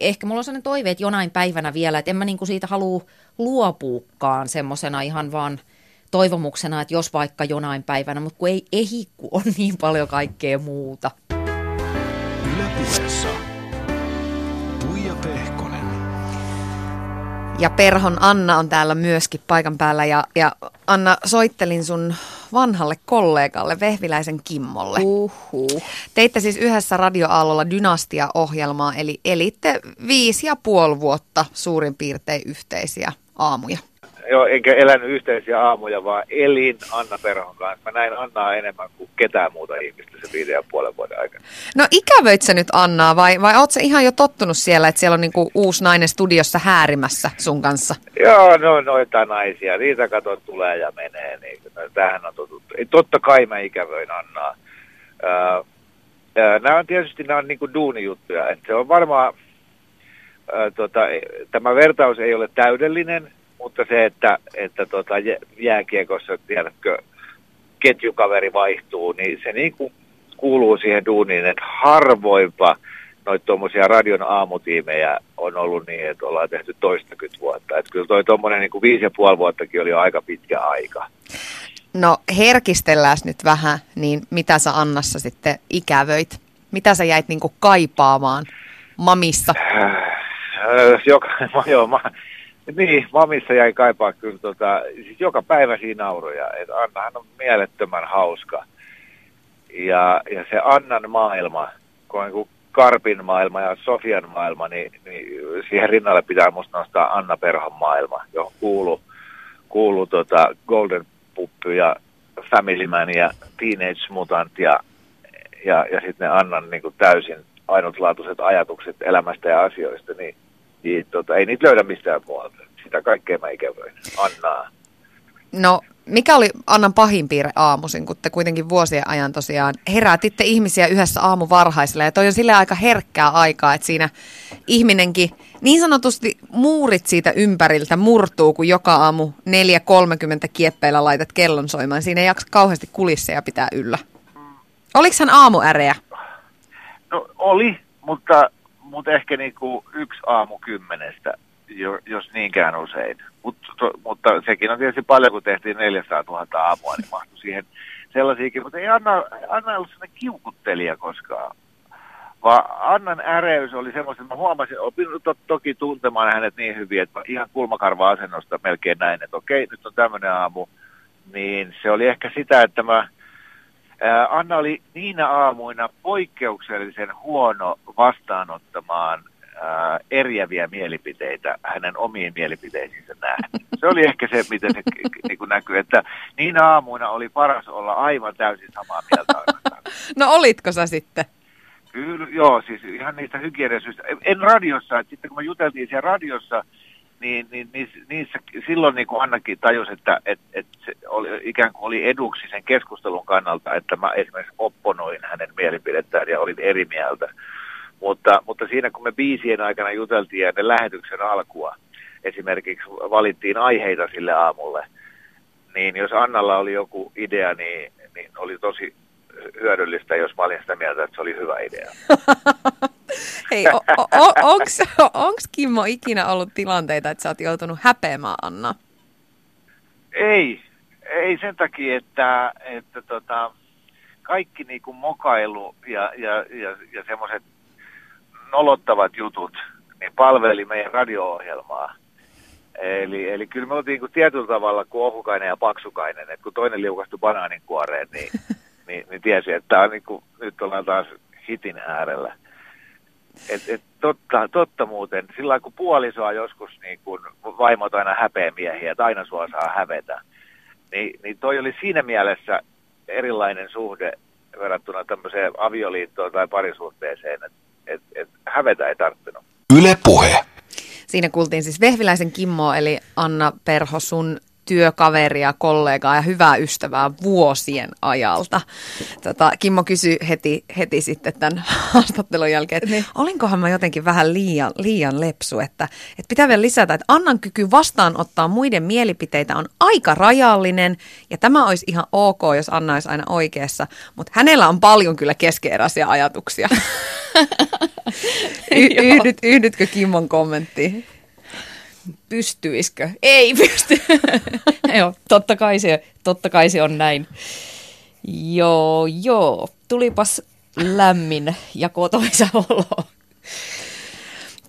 ehkä mulla on sellainen toive, että jonain päivänä vielä, että en mä niinku siitä halua luopuukaan semmoisena ihan vaan toivomuksena, että jos vaikka jonain päivänä, mutta kun ei ehi, kun on <laughs> niin paljon kaikkea muuta. Ylepuheessa Ja Perhon Anna on täällä myöskin paikan päällä. Ja, ja Anna, soittelin sun vanhalle kollegalle, Vehviläisen Kimmolle. Uhuh. Teitte siis yhdessä radioaallolla Dynastia-ohjelmaa, eli elitte viisi ja puoli vuotta suurin piirtein yhteisiä aamuja joo, enkä elänyt yhteisiä aamuja, vaan elin Anna Perhon kanssa. Mä näin Annaa enemmän kuin ketään muuta ihmistä se viiden ja puolen vuoden aikana. No ikävöit sä nyt Annaa vai, vai oot sä ihan jo tottunut siellä, että siellä on niinku uusi nainen studiossa häärimässä sun kanssa? Joo, no noita naisia, niitä katot tulee ja menee. Niin, tämähän on totuttu. Totta kai mä ikävöin Annaa. nämä on tietysti nämä on niin kuin duunijuttuja. Että se on varmaan, ää, tota, tämä vertaus ei ole täydellinen, mutta se, että, että tota, jääkiekossa, tiedätkö, ketjukaveri vaihtuu, niin se niin kuin kuuluu siihen duuniin, että harvoinpa noita tuommoisia radion aamutiimejä on ollut niin, että ollaan tehty toistakymmentä vuotta. Että kyllä toi tuommoinen niin kuin viisi ja puoli vuottakin oli jo aika pitkä aika. No herkistellään nyt vähän, niin mitä sä Annassa sitten ikävöit? Mitä sä jäit niin kuin kaipaamaan mamissa? Äh, joka, <laughs> joo, mä, niin, mamissa jäi kaipaa kyllä tota, siis joka päivä siinä nauroja. että Annahan on mielettömän hauska. Ja, ja se Annan maailma, kun on Karpin maailma ja Sofian maailma, niin, niin siihen rinnalle pitää musta nostaa Anna Perhon maailma, johon kuuluu, kuuluu tota Golden Puppy ja Family Man ja Teenage Mutant ja, ja, ja sitten ne Annan niin kuin täysin ainutlaatuiset ajatukset elämästä ja asioista, niin niin, tota, ei niitä löydä mistään muualta. Sitä kaikkea mä ikävöin. Annaa. No, mikä oli Annan pahin piirre aamuisin, kun te kuitenkin vuosien ajan tosiaan herätitte ihmisiä yhdessä aamu varhaisella. Ja toi on sille aika herkkää aikaa, että siinä ihminenkin niin sanotusti muurit siitä ympäriltä murtuu, kun joka aamu 4.30 kieppeillä laitat kellon soimaan. Siinä ei jaksa kauheasti kulisseja pitää yllä. Oliko hän aamuäreä? No oli, mutta mutta ehkä niinku yksi aamu kymmenestä, jos niinkään usein. Mut, to, mutta sekin on tietysti paljon, kun tehtiin 400 000 aamua, niin mahtui siihen sellaisiakin. Mutta ei Anna, Anna ollut sellainen kiukuttelija koskaan. Vaan Annan äreys oli semmoista, että mä huomasin, opin to, toki tuntemaan hänet niin hyvin, että ihan kulmakarva-asennosta melkein näin, että okei, nyt on tämmöinen aamu. Niin se oli ehkä sitä, että mä Anna oli niinä aamuina poikkeuksellisen huono vastaanottamaan ää, eriäviä mielipiteitä hänen omiin mielipiteisiinsä nähden. Se oli ehkä se, miten se niin kuin näkyy, että niinä aamuina oli paras olla aivan täysin samaa mieltä. <laughs> No olitko sä sitten? Kyllä, joo, siis ihan niistä hygieniasyistä. En radiossa, että sitten kun me juteltiin siellä radiossa, niin, niin niissä, niissä, silloin niin kuin Annakin tajusi, että et, et se oli, ikään kuin oli eduksi sen keskustelun kannalta, että mä esimerkiksi opponoin hänen mielipidettään ja olin eri mieltä. Mutta, mutta siinä kun me biisien aikana juteltiin ja ne lähetyksen alkua, esimerkiksi valittiin aiheita sille aamulle, niin jos Annalla oli joku idea, niin, niin oli tosi hyödyllistä, jos mä olin sitä mieltä, että se oli hyvä idea. <laughs> Hei, o- o- onks, <laughs> onks Kimmo ikinä ollut tilanteita, että sä oot joutunut häpeämään Anna? Ei, ei sen takia, että, että tota, kaikki niinku mokailu ja, ja, ja, ja semmoiset nolottavat jutut niin palveli meidän radio-ohjelmaa. Eli, eli kyllä me oltiin kuin tietyllä tavalla kuin ohukainen ja paksukainen, että kun toinen liukastui banaaninkuoreen, niin, <laughs> niin, niin tiesi, että on niin kuin, nyt ollaan taas hitin äärellä. Et, et totta, totta muuten, sillä kun puolisoa joskus niin kun vaimot aina häpeämiehiä, että aina sua saa hävetä, niin, niin toi oli siinä mielessä erilainen suhde verrattuna tämmöiseen avioliittoon tai parisuhteeseen, että et, et hävetä ei tarttunut. Yle Puhe. Siinä kuultiin siis Vehviläisen Kimmo, eli Anna Perho, sun työkaveria, kollegaa ja hyvää ystävää vuosien ajalta. Tota, Kimmo kysyi heti, heti sitten tämän <laughs> haastattelun jälkeen, että niin. olinkohan mä jotenkin vähän liian, liian lepsu, että, että pitää vielä lisätä, että Annan kyky vastaanottaa muiden mielipiteitä on aika rajallinen ja tämä olisi ihan ok, jos Anna olisi aina oikeassa, mutta hänellä on paljon kyllä keskeeräisiä ajatuksia. <laughs> y- yhdyt, yhdytkö Kimmon kommenttiin? Pystyisikö? Ei <laughs> pysty. joo, totta kai, se, totta kai se on näin. Joo, joo. Tulipas lämmin ja kotoisa olo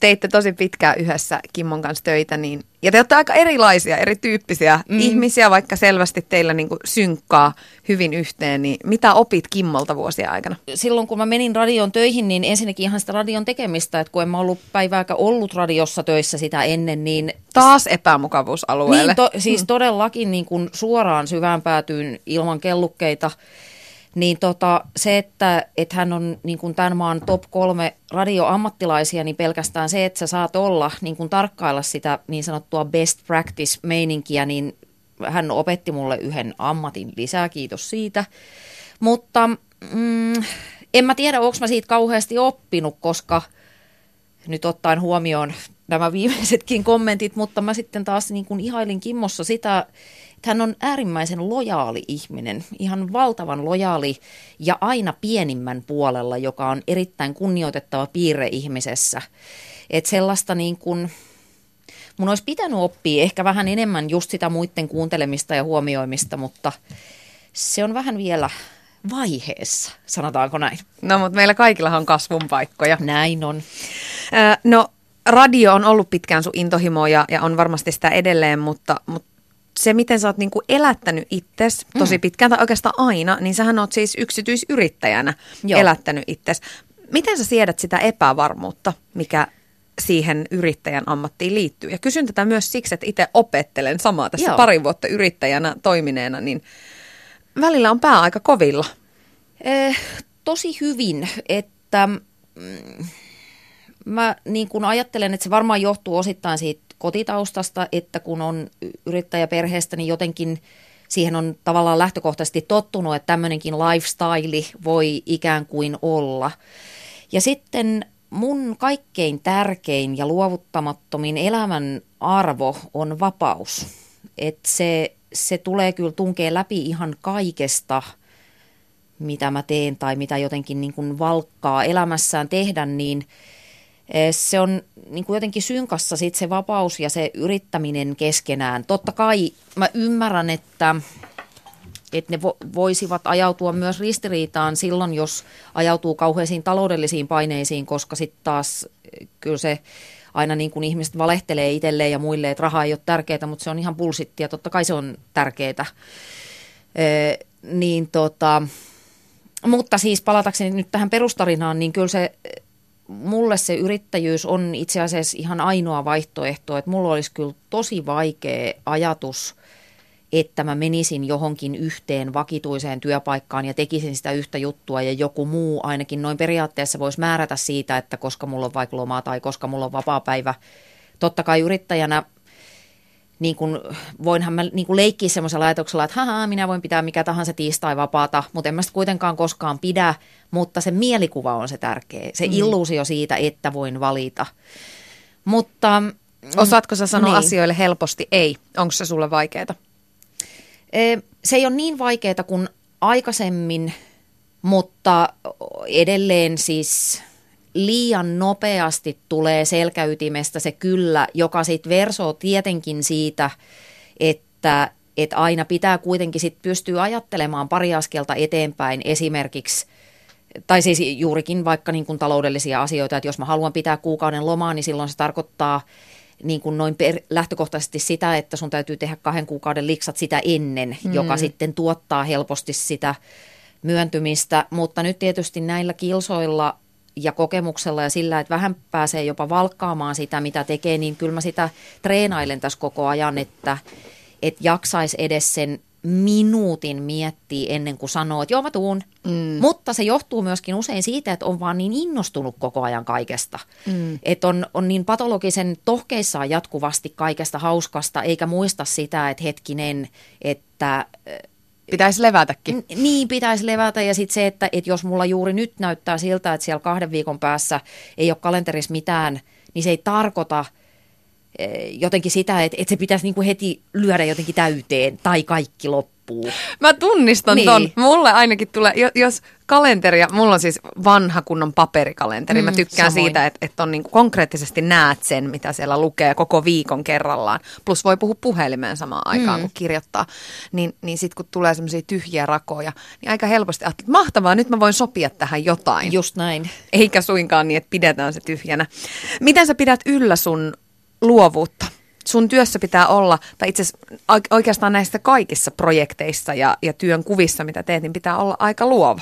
teitte tosi pitkään yhdessä Kimmon kanssa töitä, niin, ja te olette aika erilaisia, erityyppisiä mm. ihmisiä, vaikka selvästi teillä niin synkkaa hyvin yhteen, niin mitä opit Kimmolta vuosien aikana? Silloin kun mä menin radion töihin, niin ensinnäkin ihan sitä radion tekemistä, että kun en mä ollut päivääkään ollut radiossa töissä sitä ennen, niin... Taas epämukavuusalueelle. Niin, to, siis mm. todellakin niin kuin suoraan syvään päätyyn ilman kellukkeita niin tota, se, että, että hän on niin kuin tämän maan top kolme radioammattilaisia, niin pelkästään se, että sä saat olla niin kuin tarkkailla sitä niin sanottua best practice-meininkiä, niin hän opetti mulle yhden ammatin lisää, kiitos siitä. Mutta mm, en mä tiedä, onko mä siitä kauheasti oppinut, koska nyt ottaen huomioon nämä viimeisetkin kommentit, mutta mä sitten taas niin kuin ihailin Kimmossa sitä, hän on äärimmäisen lojaali ihminen, ihan valtavan lojaali ja aina pienimmän puolella, joka on erittäin kunnioitettava piirre ihmisessä. Että sellaista niin kuin, mun olisi pitänyt oppia ehkä vähän enemmän just sitä muiden kuuntelemista ja huomioimista, mutta se on vähän vielä vaiheessa, sanotaanko näin. No, mutta meillä kaikilla on kasvun paikkoja. Näin on. Äh, no, radio on ollut pitkään sun intohimo ja, ja on varmasti sitä edelleen, mutta, mutta se, miten sä oot niin kuin elättänyt itses tosi mm. pitkään tai oikeastaan aina, niin sähän oot siis yksityisyrittäjänä Joo. elättänyt itses. Miten sä siedät sitä epävarmuutta, mikä siihen yrittäjän ammattiin liittyy? Ja kysyn tätä myös siksi, että itse opettelen samaa tässä Joo. pari vuotta yrittäjänä toimineena, niin välillä on pää aika kovilla. Eh, tosi hyvin, että mm, mä niin kun ajattelen, että se varmaan johtuu osittain siitä kotitaustasta, että kun on yrittäjäperheestä, niin jotenkin siihen on tavallaan lähtökohtaisesti tottunut, että tämmöinenkin lifestyle voi ikään kuin olla. Ja sitten mun kaikkein tärkein ja luovuttamattomin elämän arvo on vapaus. että se, se tulee kyllä tunkea läpi ihan kaikesta, mitä mä teen tai mitä jotenkin niin kuin valkkaa elämässään tehdä, niin – se on niin kuin jotenkin synkassa sit se vapaus ja se yrittäminen keskenään. Totta kai mä ymmärrän, että, että ne vo, voisivat ajautua myös ristiriitaan silloin, jos ajautuu kauheisiin taloudellisiin paineisiin, koska sitten taas eh, kyllä se aina niin kuin ihmiset valehtelee itselleen ja muille, että raha ei ole tärkeää, mutta se on ihan pulsittia. Totta kai se on tärkeää. E, niin tota, mutta siis palatakseni nyt tähän perustarinaan, niin kyllä se mulle se yrittäjyys on itse asiassa ihan ainoa vaihtoehto, että mulla olisi kyllä tosi vaikea ajatus, että mä menisin johonkin yhteen vakituiseen työpaikkaan ja tekisin sitä yhtä juttua ja joku muu ainakin noin periaatteessa voisi määrätä siitä, että koska mulla on vaikka lomaa tai koska mulla on vapaa päivä. Totta kai yrittäjänä niin kuin, voinhan mä niin kuin leikkiä semmoisella ajatuksella, että haha, minä voin pitää mikä tahansa tiistai vapaata, mutta en mä sitä kuitenkaan koskaan pidä, mutta se mielikuva on se tärkeä, se mm. illuusio siitä, että voin valita. Mutta... Mm, Osaatko sä sanoa niin. asioille helposti ei? Onko se sulle vaikeaa? Se ei ole niin vaikeaa kuin aikaisemmin Mutta edelleen siis liian nopeasti tulee selkäytimestä se kyllä, joka sitten versoo tietenkin siitä, että, että aina pitää kuitenkin sit pystyä ajattelemaan pari askelta eteenpäin esimerkiksi tai siis juurikin vaikka niin kuin taloudellisia asioita, että jos mä haluan pitää kuukauden lomaa, niin silloin se tarkoittaa niin kuin noin per, lähtökohtaisesti sitä, että sun täytyy tehdä kahden kuukauden liksat sitä ennen, mm. joka sitten tuottaa helposti sitä myöntymistä, mutta nyt tietysti näillä kilsoilla ja kokemuksella ja sillä, että vähän pääsee jopa valkkaamaan sitä, mitä tekee, niin kyllä mä sitä treenailen tässä koko ajan, että, että jaksaisi edes sen minuutin miettiä ennen kuin sanoo, että joo mä tuun. Mm. Mutta se johtuu myöskin usein siitä, että on vaan niin innostunut koko ajan kaikesta. Mm. Että on, on niin patologisen tohkeissaan jatkuvasti kaikesta hauskasta, eikä muista sitä, että hetkinen, että Pitäisi levätäkin. Niin, pitäisi levätä ja sitten se, että, että jos mulla juuri nyt näyttää siltä, että siellä kahden viikon päässä ei ole kalenterissa mitään, niin se ei tarkoita eh, jotenkin sitä, että, että se pitäisi niin kuin heti lyödä jotenkin täyteen tai kaikki loppu loppuu. Mä tunnistan niin. ton. Mulle ainakin tulee, jos kalenteria, mulla on siis vanha kunnon paperikalenteri. Mm, Mä tykkään samoin. siitä, että, että on niin konkreettisesti näet sen, mitä siellä lukee koko viikon kerrallaan. Plus voi puhua puhelimeen samaan aikaan, mm. kun kirjoittaa. Niin, niin sitten kun tulee semmoisia tyhjiä rakoja, niin aika helposti ajattelee, että mahtavaa, nyt mä voin sopia tähän jotain. Just näin. Eikä suinkaan niin, että pidetään se tyhjänä. Miten sä pidät yllä sun luovuutta? Sun työssä pitää olla, tai itse oikeastaan näissä kaikissa projekteissa ja, ja työn kuvissa, mitä teet, niin pitää olla aika luova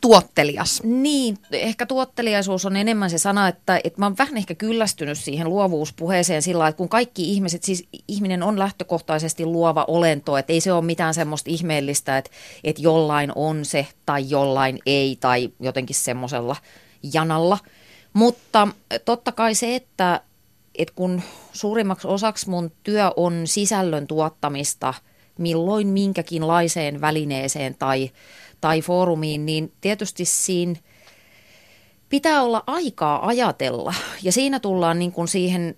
tuottelias. Niin, ehkä tuotteliaisuus on enemmän se sana, että, että mä oon vähän ehkä kyllästynyt siihen luovuuspuheeseen sillä että kun kaikki ihmiset, siis ihminen on lähtökohtaisesti luova olento, että ei se ole mitään semmoista ihmeellistä, että, että jollain on se tai jollain ei tai jotenkin semmoisella janalla. Mutta totta kai se, että, että kun suurimmaksi osaksi mun työ on sisällön tuottamista milloin minkäkinlaiseen välineeseen tai, tai foorumiin, niin tietysti siinä pitää olla aikaa ajatella. Ja siinä tullaan niin kuin siihen,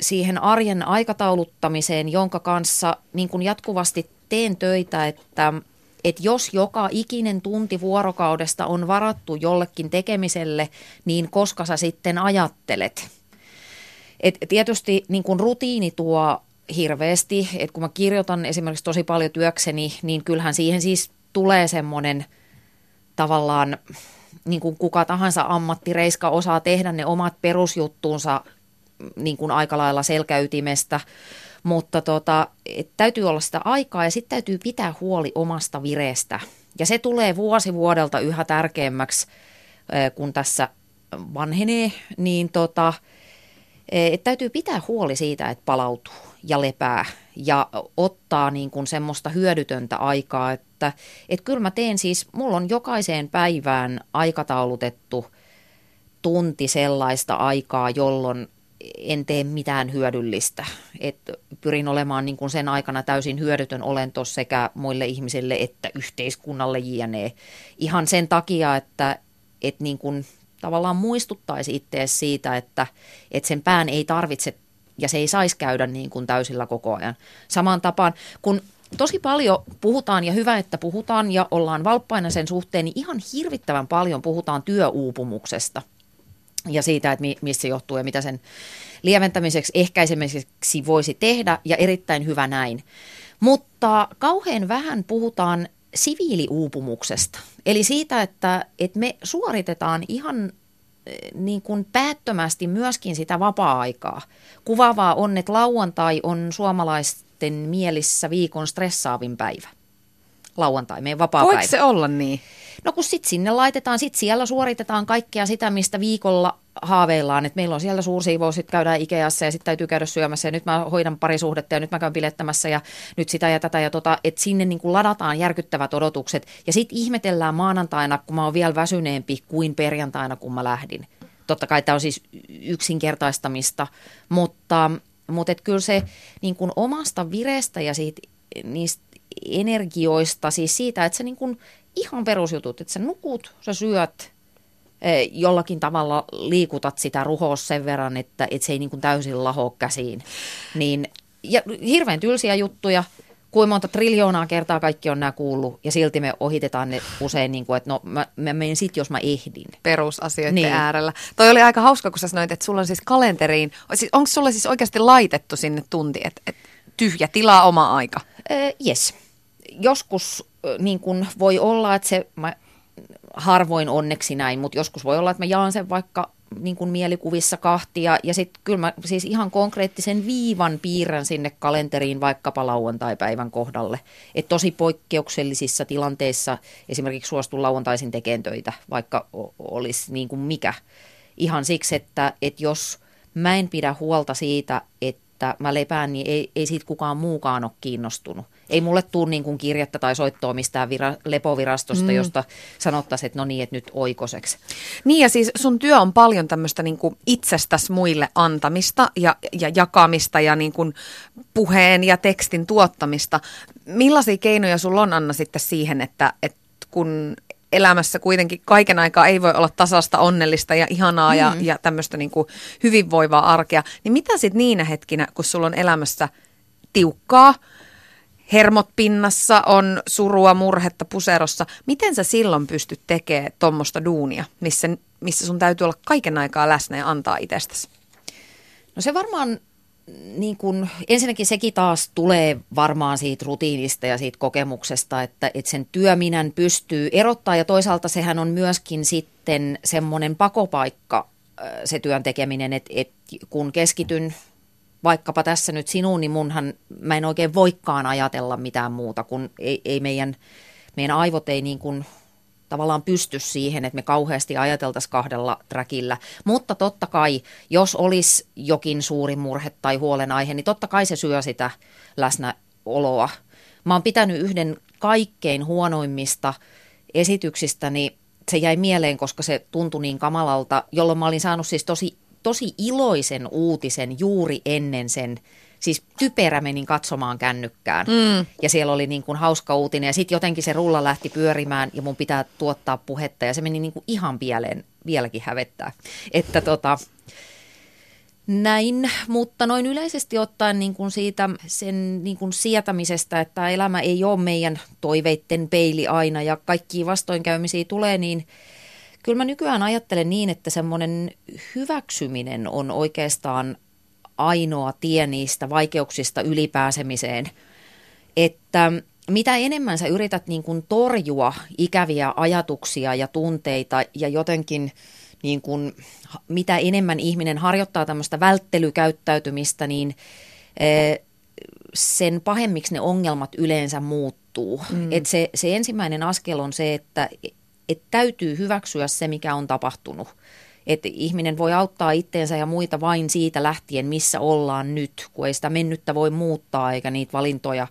siihen arjen aikatauluttamiseen, jonka kanssa niin kuin jatkuvasti teen töitä, että, että jos joka ikinen tunti vuorokaudesta on varattu jollekin tekemiselle, niin koska sä sitten ajattelet – et tietysti niin kuin rutiini tuo hirveästi, että kun mä kirjoitan esimerkiksi tosi paljon työkseni, niin kyllähän siihen siis tulee semmoinen tavallaan, niin kuin kuka tahansa ammattireiska osaa tehdä ne omat perusjuttuunsa niin kuin aika lailla selkäytimestä, mutta tota, et täytyy olla sitä aikaa ja sitten täytyy pitää huoli omasta vireestä. Ja se tulee vuosi vuodelta yhä tärkeämmäksi, kun tässä vanhenee, niin tota, et täytyy pitää huoli siitä, että palautuu ja lepää ja ottaa niin kuin semmoista hyödytöntä aikaa, että et kyllä mä teen siis, mulla on jokaiseen päivään aikataulutettu tunti sellaista aikaa, jolloin en tee mitään hyödyllistä. Et pyrin olemaan niin kuin sen aikana täysin hyödytön olento sekä muille ihmisille että yhteiskunnalle jne. Ihan sen takia, että et niin kuin tavallaan muistuttaisi itseä siitä, että, että sen pään ei tarvitse ja se ei saisi käydä niin kuin täysillä koko ajan. Samaan tapaan, kun tosi paljon puhutaan ja hyvä, että puhutaan ja ollaan valppaina sen suhteen, niin ihan hirvittävän paljon puhutaan työuupumuksesta ja siitä, että mistä se johtuu ja mitä sen lieventämiseksi, ehkäisemiseksi voisi tehdä ja erittäin hyvä näin. Mutta kauhean vähän puhutaan siviiliuupumuksesta. Eli siitä, että, että me suoritetaan ihan eh, niin kuin päättömästi myöskin sitä vapaa-aikaa. Kuvaavaa on, että lauantai on suomalaisten mielissä viikon stressaavin päivä. Lauantai, meidän vapaa Voiko se olla niin? No kun sitten sinne laitetaan, sitten siellä suoritetaan kaikkea sitä, mistä viikolla haaveillaan, että meillä on siellä suursiivous, sitten käydään Ikeassa ja sitten täytyy käydä syömässä. Ja nyt mä hoidan parisuhdetta ja nyt mä käyn bilettämässä ja nyt sitä ja tätä ja tota, että sinne niin kuin ladataan järkyttävät odotukset. Ja sitten ihmetellään maanantaina, kun mä oon vielä väsyneempi kuin perjantaina, kun mä lähdin. Totta kai tämä on siis yksinkertaistamista, mutta, mutta et kyllä se niin kuin omasta vireestä ja siitä, niistä energioista, siis siitä, että sä niin kuin ihan perusjutut, että sä nukut, sä syöt, e, jollakin tavalla liikutat sitä ruhoa sen verran, että, että se ei niin kuin täysin laho käsiin. Niin, ja hirveän tylsiä juttuja, kuinka monta triljoonaa kertaa kaikki on nämä kuullut ja silti me ohitetaan ne usein niin kuin, että no mä, mä menen sit, jos mä ehdin. Perusasioiden Niin. äärellä. Toi oli aika hauska, kun sä sanoit, että sulla on siis kalenteriin, siis, onko sulla siis oikeasti laitettu sinne tunti, että et tyhjä tilaa oma aika? Äh, yes. Joskus niin kuin voi olla, että se, mä, harvoin onneksi näin, mutta joskus voi olla, että mä jaan sen vaikka niin kuin mielikuvissa kahtia ja sitten kyllä mä siis ihan konkreettisen viivan piirrän sinne kalenteriin vaikkapa lauantai-päivän kohdalle. Että tosi poikkeuksellisissa tilanteissa esimerkiksi suostun lauantaisin tekemään töitä, vaikka olisi niin kuin mikä. Ihan siksi, että, että jos mä en pidä huolta siitä, että mä lepään, niin ei, ei siitä kukaan muukaan ole kiinnostunut. Ei mulle tule niin kuin kirjettä tai soittoa mistään vira, lepovirastosta, mm. josta sanottaisiin, että no niin, että nyt oikoseksi. Niin ja siis sun työ on paljon tämmöistä niinku itsestäs muille antamista ja, ja jakamista ja niinku puheen ja tekstin tuottamista. Millaisia keinoja sulla on Anna sitten siihen, että, että kun elämässä kuitenkin kaiken aikaa ei voi olla tasasta, onnellista ja ihanaa mm. ja, ja tämmöistä niinku hyvinvoivaa arkea, niin mitä sitten niinä hetkinä, kun sulla on elämässä tiukkaa, hermot pinnassa, on surua, murhetta puserossa. Miten sä silloin pystyt tekemään tuommoista duunia, missä, missä sun täytyy olla kaiken aikaa läsnä ja antaa itsestäsi? No se varmaan niin kun, ensinnäkin sekin taas tulee varmaan siitä rutiinista ja siitä kokemuksesta, että, että sen työminän pystyy erottaa. Ja toisaalta sehän on myöskin sitten semmoinen pakopaikka se työn tekeminen, että, että kun keskityn vaikkapa tässä nyt sinuun, niin munhan, mä en oikein voikaan ajatella mitään muuta, kun ei, ei meidän, meidän aivot ei niin kuin tavallaan pysty siihen, että me kauheasti ajateltaisiin kahdella trackillä. Mutta totta kai, jos olisi jokin suuri murhe tai huolenaihe, niin totta kai se syö sitä läsnäoloa. Mä oon pitänyt yhden kaikkein huonoimmista esityksistäni, se jäi mieleen, koska se tuntui niin kamalalta, jolloin mä olin saanut siis tosi, tosi iloisen uutisen juuri ennen sen Siis typerä menin katsomaan kännykkään mm. ja siellä oli niin kuin hauska uutinen ja sitten jotenkin se rulla lähti pyörimään ja mun pitää tuottaa puhetta ja se meni niin kuin ihan pieleen, vieläkin hävettää. Että tota, näin, mutta noin yleisesti ottaen niin kuin siitä sen niin kuin sietämisestä, että elämä ei ole meidän toiveitten peili aina ja kaikki vastoinkäymisiä tulee, niin kyllä mä nykyään ajattelen niin, että semmoinen hyväksyminen on oikeastaan ainoa tie niistä vaikeuksista ylipääsemiseen. Että mitä enemmän sä yrität niin kuin torjua ikäviä ajatuksia ja tunteita ja jotenkin niin kuin, mitä enemmän ihminen harjoittaa tämmöistä välttelykäyttäytymistä, niin eh, sen pahemmiksi ne ongelmat yleensä muuttuu. Mm. Et se, se ensimmäinen askel on se, että et täytyy hyväksyä se, mikä on tapahtunut että ihminen voi auttaa itteensä ja muita vain siitä lähtien, missä ollaan nyt, kun ei sitä mennyttä voi muuttaa eikä niitä valintoja.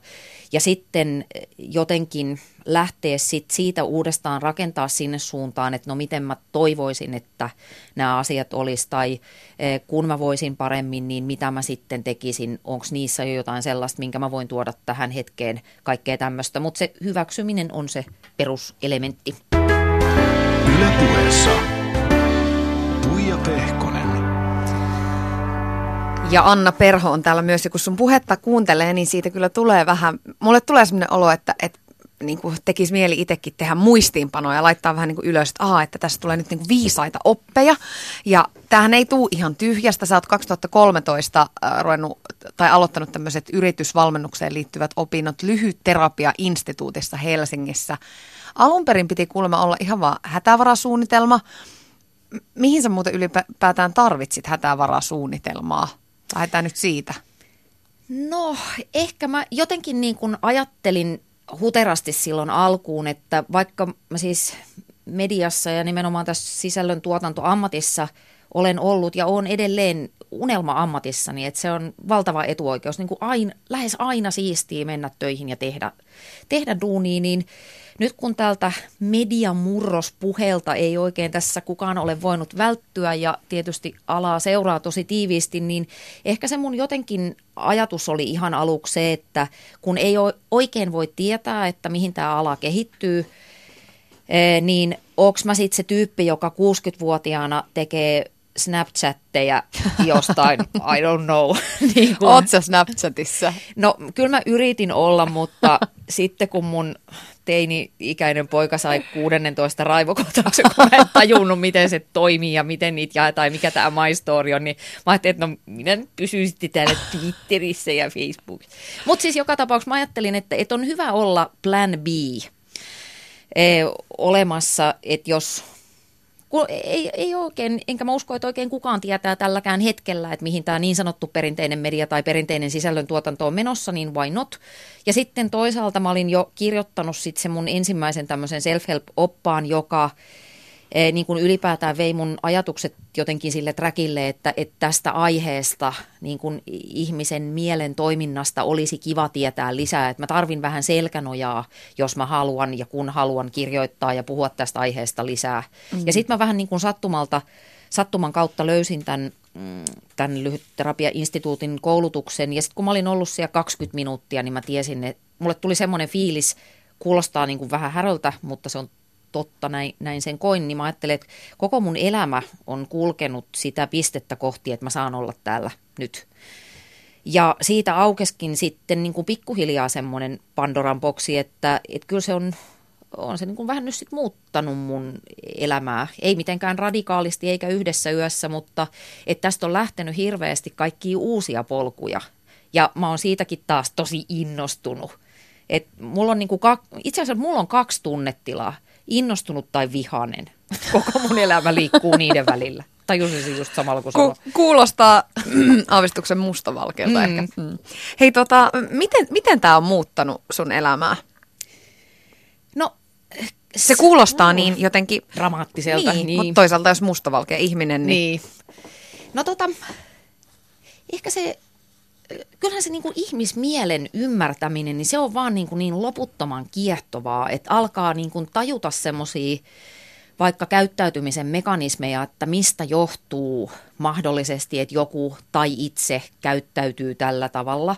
Ja sitten jotenkin lähteä sit siitä uudestaan rakentaa sinne suuntaan, että no miten mä toivoisin, että nämä asiat olisi, tai kun mä voisin paremmin, niin mitä mä sitten tekisin, onko niissä jo jotain sellaista, minkä mä voin tuoda tähän hetkeen, kaikkea tämmöistä. Mutta se hyväksyminen on se peruselementti. Ylepuheessa Tuija Pehkonen. Ja Anna Perho on täällä myös, ja kun sun puhetta kuuntelee, niin siitä kyllä tulee vähän, mulle tulee sellainen olo, että, että niin kuin tekisi mieli itsekin tehdä muistiinpanoja ja laittaa vähän niin kuin ylös, että, aha, että tässä tulee nyt niin kuin viisaita oppeja. Ja tämähän ei tule ihan tyhjästä. Sä oot 2013 äh, ruvennut tai aloittanut tämmöiset yritysvalmennukseen liittyvät opinnot Lyhytterapia-instituutissa Helsingissä. Alun perin piti kuulemma olla ihan vaan hätävarasuunnitelma. Mihin sä muuten ylipäätään tarvitsit hätävarasuunnitelmaa? Lähdetään nyt siitä. No, ehkä mä jotenkin niin kuin ajattelin huterasti silloin alkuun, että vaikka mä siis mediassa ja nimenomaan tässä sisällön tuotantoammatissa olen ollut ja olen edelleen unelma-ammatissani, että se on valtava etuoikeus, niin kuin aina, lähes aina siistii mennä töihin ja tehdä, tehdä duunia, niin nyt kun tältä mediamurrospuheelta ei oikein tässä kukaan ole voinut välttyä ja tietysti alaa seuraa tosi tiiviisti, niin ehkä se mun jotenkin ajatus oli ihan aluksi se, että kun ei oikein voi tietää, että mihin tämä ala kehittyy, niin onko mä sitten se tyyppi, joka 60-vuotiaana tekee Snapchatteja jostain, I don't know. <laughs> niin kuin, Oot sä Snapchatissa? No kyllä mä yritin olla, mutta sitten kun mun teini-ikäinen poika sai 16 raivokohtauksen, kun en tajunnut, miten se toimii ja miten niitä jaetaan ja mikä tämä My Story on, niin mä ajattelin, että no minä pysyn sitten täällä Twitterissä ja Facebookissa. Mutta siis joka tapauksessa mä ajattelin, että, että on hyvä olla plan B eh, olemassa, että jos kun ei, ei oikein, enkä mä usko, että oikein kukaan tietää tälläkään hetkellä, että mihin tämä niin sanottu perinteinen media tai perinteinen sisällöntuotanto on menossa, niin why not? Ja sitten toisaalta mä olin jo kirjoittanut sitten sen mun ensimmäisen tämmöisen self-help-oppaan, joka niin kuin ylipäätään vei mun ajatukset jotenkin sille trackille, että, että tästä aiheesta niin kuin ihmisen mielen toiminnasta olisi kiva tietää lisää. Että mä tarvin vähän selkänojaa, jos mä haluan ja kun haluan kirjoittaa ja puhua tästä aiheesta lisää. Mm. Ja sitten mä vähän niin kuin sattumalta, sattuman kautta löysin tämän, mm, tämän lyhytterapiainstituutin koulutuksen. Ja sitten kun mä olin ollut siellä 20 minuuttia, niin mä tiesin, että mulle tuli semmoinen fiilis, kuulostaa niin kuin vähän häröltä, mutta se on totta, näin, näin sen koin, niin mä ajattelen, että koko mun elämä on kulkenut sitä pistettä kohti, että mä saan olla täällä nyt. Ja siitä aukeskin sitten niin kuin pikkuhiljaa semmoinen Pandoran boksi, että, että kyllä se on, on se niin kuin vähän nyt sit muuttanut mun elämää. Ei mitenkään radikaalisti eikä yhdessä yössä, mutta että tästä on lähtenyt hirveästi kaikkia uusia polkuja. Ja mä oon siitäkin taas tosi innostunut. Et mulla on niin kuin, itse asiassa mulla on kaksi tunnetilaa innostunut tai vihanen. Koko mun elämä liikkuu niiden välillä. Tajusin just samalla kuin Ku, Kuulostaa <clears throat> aavistuksen mustavalkealta mm. ehkä. Mm. Hei tota, miten, miten tämä on muuttanut sun elämää? No se kuulostaa niin jotenkin... Dramaattiselta. Niin, niin. mutta toisaalta jos mustavalkea ihminen, niin... niin. No tota, ehkä se kyllähän se niin kuin ihmismielen ymmärtäminen, niin se on vaan niin, kuin niin loputtoman kiehtovaa, että alkaa niin kuin tajuta semmoisia vaikka käyttäytymisen mekanismeja, että mistä johtuu mahdollisesti, että joku tai itse käyttäytyy tällä tavalla.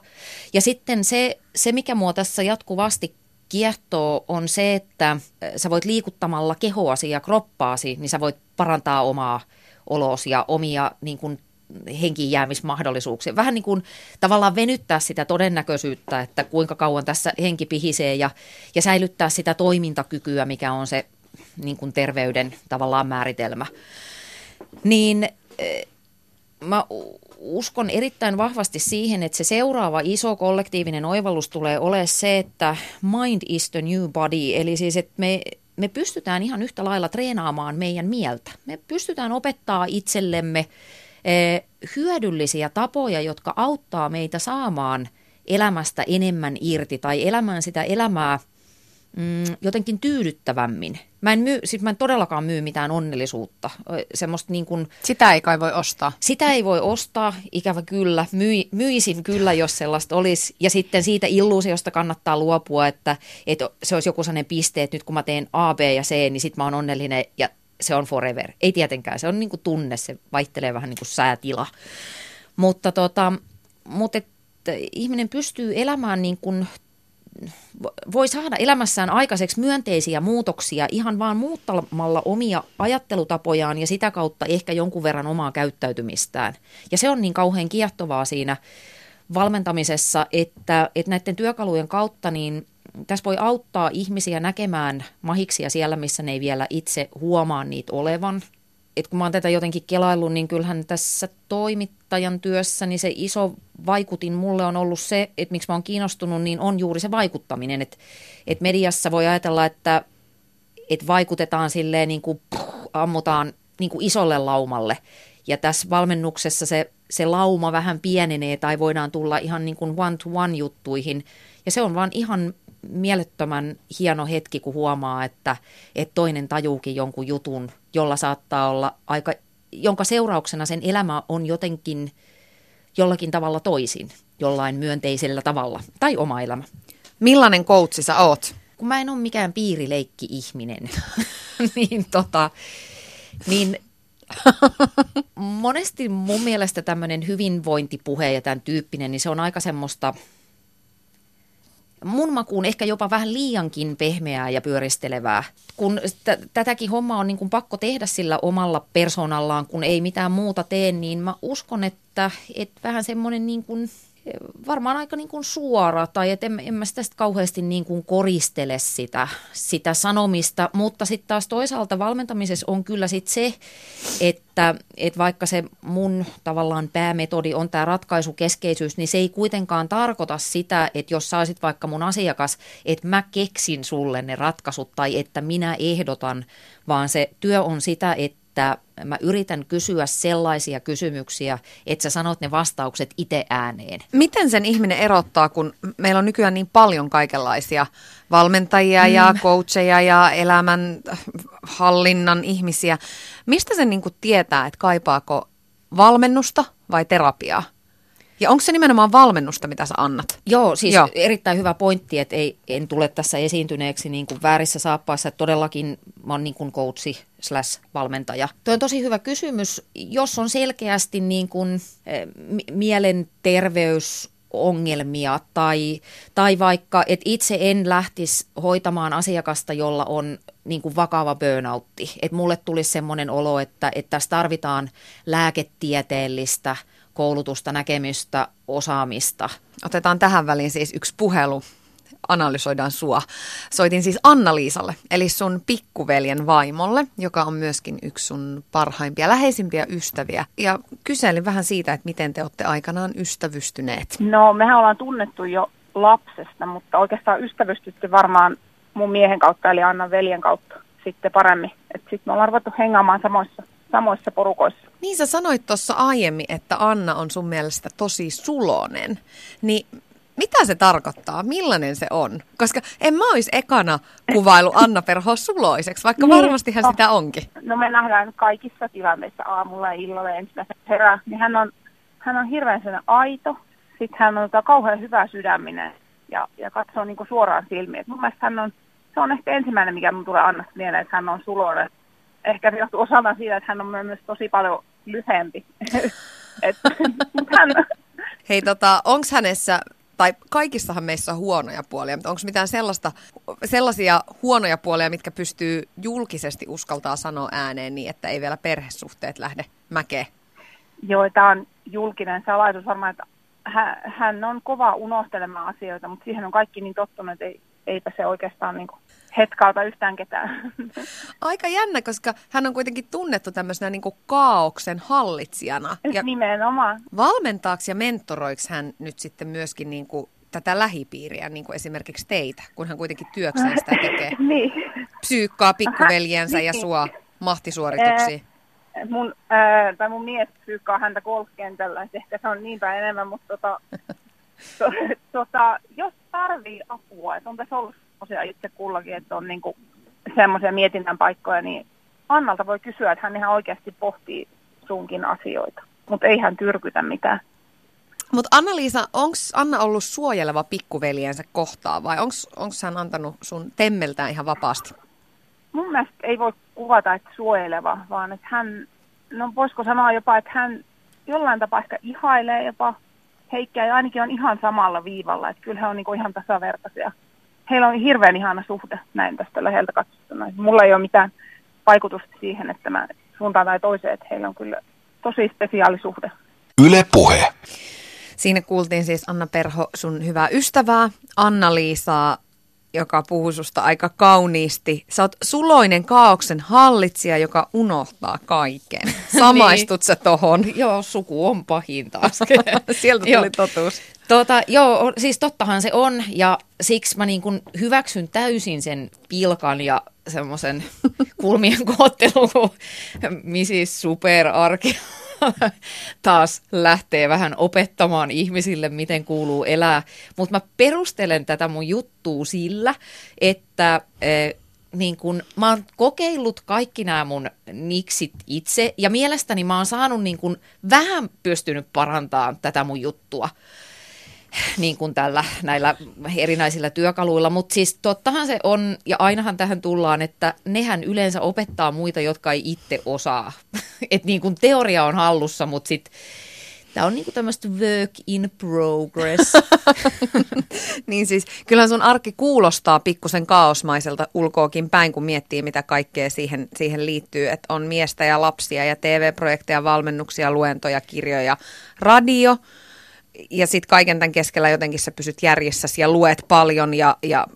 Ja sitten se, se mikä mua tässä jatkuvasti kiehtoo, on se, että sä voit liikuttamalla kehoasi ja kroppaasi, niin sä voit parantaa omaa olosi ja omia niin kuin, henkiin jäämismahdollisuuksia. Vähän niin kuin tavallaan venyttää sitä todennäköisyyttä, että kuinka kauan tässä henki pihisee ja, ja säilyttää sitä toimintakykyä, mikä on se niin kuin terveyden tavallaan määritelmä. Niin eh, mä uskon erittäin vahvasti siihen, että se seuraava iso kollektiivinen oivallus tulee olemaan se, että mind is the new body, eli siis että me me pystytään ihan yhtä lailla treenaamaan meidän mieltä. Me pystytään opettaa itsellemme hyödyllisiä tapoja, jotka auttaa meitä saamaan elämästä enemmän irti tai elämään sitä elämää mm, jotenkin tyydyttävämmin. Mä en, myy, siis mä en todellakaan myy mitään onnellisuutta. Semmosta niin kuin, sitä ei kai voi ostaa. Sitä ei voi ostaa, ikävä kyllä. Myi, myisin kyllä, jos sellaista olisi. Ja sitten siitä illuusiosta kannattaa luopua, että, että se olisi joku sellainen piste, että nyt kun mä teen A, B ja C, niin sitten mä oon onnellinen ja se on forever. Ei tietenkään, se on niin kuin tunne, se vaihtelee vähän niin kuin säätila. Mutta, tota, mutta että ihminen pystyy elämään niin kuin voi saada elämässään aikaiseksi myönteisiä muutoksia ihan vaan muuttamalla omia ajattelutapojaan ja sitä kautta ehkä jonkun verran omaa käyttäytymistään. Ja se on niin kauhean kiehtovaa siinä valmentamisessa, että, että näiden työkalujen kautta niin tässä voi auttaa ihmisiä näkemään mahiksia siellä, missä ne ei vielä itse huomaa niitä olevan. Et kun mä oon tätä jotenkin kelaillut, niin kyllähän tässä toimittajan työssä niin se iso vaikutin mulle on ollut se, että miksi mä oon kiinnostunut, niin on juuri se vaikuttaminen. Että et mediassa voi ajatella, että et vaikutetaan silleen niin kuin puh, ammutaan niin kuin isolle laumalle. Ja tässä valmennuksessa se, se lauma vähän pienenee tai voidaan tulla ihan niin kuin one-to-one juttuihin. Ja se on vaan ihan mielettömän hieno hetki, kun huomaa, että, että toinen tajuukin jonkun jutun, jolla saattaa olla aika, jonka seurauksena sen elämä on jotenkin jollakin tavalla toisin, jollain myönteisellä tavalla, tai oma elämä. Millainen koutsi sä oot? Kun mä en ole mikään piirileikki-ihminen, <laughs> niin, tota, niin monesti mun mielestä tämmöinen hyvinvointipuhe ja tämän tyyppinen, niin se on aika semmoista – mun makuun ehkä jopa vähän liiankin pehmeää ja pyöristelevää. Kun t- tätäkin hommaa on niin kuin pakko tehdä sillä omalla persoonallaan, kun ei mitään muuta tee, niin mä uskon, että, että vähän semmoinen niin kuin varmaan aika niin kuin suora tai että en, en mä sitä kauheasti niin kuin koristele sitä, sitä sanomista, mutta sitten taas toisaalta valmentamisessa on kyllä sit se, että, että vaikka se mun tavallaan päämetodi on tämä ratkaisukeskeisyys, niin se ei kuitenkaan tarkoita sitä, että jos sä olisit vaikka mun asiakas, että mä keksin sulle ne ratkaisut tai että minä ehdotan, vaan se työ on sitä, että että mä yritän kysyä sellaisia kysymyksiä, että sä sanot ne vastaukset itse ääneen. Miten sen ihminen erottaa, kun meillä on nykyään niin paljon kaikenlaisia valmentajia mm. ja coacheja ja elämän hallinnan ihmisiä. Mistä sen niin tietää, että kaipaako valmennusta vai terapiaa? Ja onko se nimenomaan valmennusta, mitä sä annat? Joo, siis Joo. erittäin hyvä pointti, että ei, en tule tässä esiintyneeksi niin kuin väärissä saappaissa. Että todellakin mä oon niin kuin coachi slash valmentaja. Tuo on tosi hyvä kysymys. Jos on selkeästi niin kuin, eh, mielenterveys ongelmia tai, tai vaikka, että itse en lähtisi hoitamaan asiakasta, jolla on niin kuin vakava burnoutti. Että mulle tulisi semmoinen olo, että, että tässä tarvitaan lääketieteellistä – koulutusta, näkemystä, osaamista. Otetaan tähän väliin siis yksi puhelu. Analysoidaan sua. Soitin siis Anna-Liisalle, eli sun pikkuveljen vaimolle, joka on myöskin yksi sun parhaimpia, läheisimpiä ystäviä. Ja kyselin vähän siitä, että miten te olette aikanaan ystävystyneet. No, mehän ollaan tunnettu jo lapsesta, mutta oikeastaan ystävystytty varmaan mun miehen kautta, eli Annan veljen kautta sitten paremmin. Sitten me ollaan ruvettu hengaamaan samoissa samoissa porukoissa. Niin sä sanoit tuossa aiemmin, että Anna on sun mielestä tosi sulonen. Niin mitä se tarkoittaa? Millainen se on? Koska en mä olisi ekana kuvailu Anna Perho suloiseksi, vaikka niin, varmastihan no, sitä onkin. No me nähdään kaikissa tilanteissa aamulla ja illalla ensimmäisen herää. Niin hän on, hän on hirveän sen aito. Sitten hän on tota kauhean hyvä sydäminen ja, ja katsoo niin suoraan silmiin. Et mun mielestä hän on, se on ehkä ensimmäinen, mikä mun tulee Annasta mieleen, että hän on sulonen ehkä johtuu osana siitä, että hän on myös tosi paljon lyhempi. <laughs> Et, hän... Hei, tota, onko hänessä, tai kaikissahan meissä on huonoja puolia, mutta onko mitään sellaista, sellaisia huonoja puolia, mitkä pystyy julkisesti uskaltaa sanoa ääneen niin, että ei vielä perhesuhteet lähde mäkeen? Joo, tämä on julkinen salaisuus varmaan, että hän on kova unohtelemaan asioita, mutta siihen on kaikki niin tottunut, että ei, eipä se oikeastaan niin kuin hetkauta yhtään ketään. <laughs> Aika jännä, koska hän on kuitenkin tunnettu tämmöisenä niin kuin kaauksen hallitsijana. Ja Nimenomaan. Valmentaako ja mentoroiksi hän nyt sitten myöskin niin kuin tätä lähipiiriä, niin kuin esimerkiksi teitä, kun hän kuitenkin työkseen sitä <laughs> tekee? niin. Psyykkaa pikkuveljensä ja niin. sua mahtisuorituksiin. Eh, mun, äh, tai mun mies psyykkaa häntä golfkentällä, ehkä se on niinpä enemmän, mutta tota, <laughs> to, tota, jos tarvii apua, että on tässä ollut semmoisia itse kullakin, että on niinku semmoisia mietinnän paikkoja, niin Annalta voi kysyä, että hän ihan oikeasti pohtii sunkin asioita, mutta ei hän tyrkytä mitään. Mutta Anna-Liisa, onko Anna ollut suojeleva pikkuveljensä kohtaa vai onko hän antanut sun temmeltään ihan vapaasti? Mun mielestä ei voi kuvata, että suojeleva, vaan että hän, no voisiko sanoa jopa, että hän jollain tapaa ehkä ihailee jopa Heikkiä ja ainakin on ihan samalla viivalla, että kyllä he on niinku ihan tasavertaisia heillä on hirveän ihana suhde näin tästä läheltä katsottuna. Mulla ei ole mitään vaikutusta siihen, että mä suuntaan tai toiseen, että heillä on kyllä tosi spesiaali suhde. Yle Puhe. Siinä kuultiin siis Anna Perho, sun hyvää ystävää, Anna-Liisaa, joka puhuu susta aika kauniisti. Sä oot suloinen kaauksen hallitsija, joka unohtaa kaiken. <laughs> Samaistut niin. sä tohon? <laughs> Joo, suku on pahin taas. <laughs> Sieltä tuli totuus. Tota, joo, siis tottahan se on ja siksi mä niin kun hyväksyn täysin sen pilkan ja semmoisen kulmien koottelun, kun Mrs. <laughs> Taas lähtee vähän opettamaan ihmisille, miten kuuluu elää. Mutta mä perustelen tätä mun juttua sillä, että eh, niin kun, mä oon kokeillut kaikki nämä mun niksit itse ja mielestäni mä oon saanut niin kun, vähän pystynyt parantamaan tätä mun juttua niin kuin tällä näillä erinäisillä työkaluilla, mutta siis tottahan se on, ja ainahan tähän tullaan, että nehän yleensä opettaa muita, jotka ei itse osaa. <laughs> että niin kuin teoria on hallussa, mutta sitten Tämä on niinku tämmöistä work in progress. <laughs> niin siis kyllähän sun arki kuulostaa pikkusen kaosmaiselta ulkoakin päin, kun miettii, mitä kaikkea siihen, siihen liittyy. Että on miestä ja lapsia ja TV-projekteja, valmennuksia, luentoja, kirjoja, radio. Ja sitten kaiken tämän keskellä jotenkin sä pysyt järjessäsi ja luet paljon ja, ja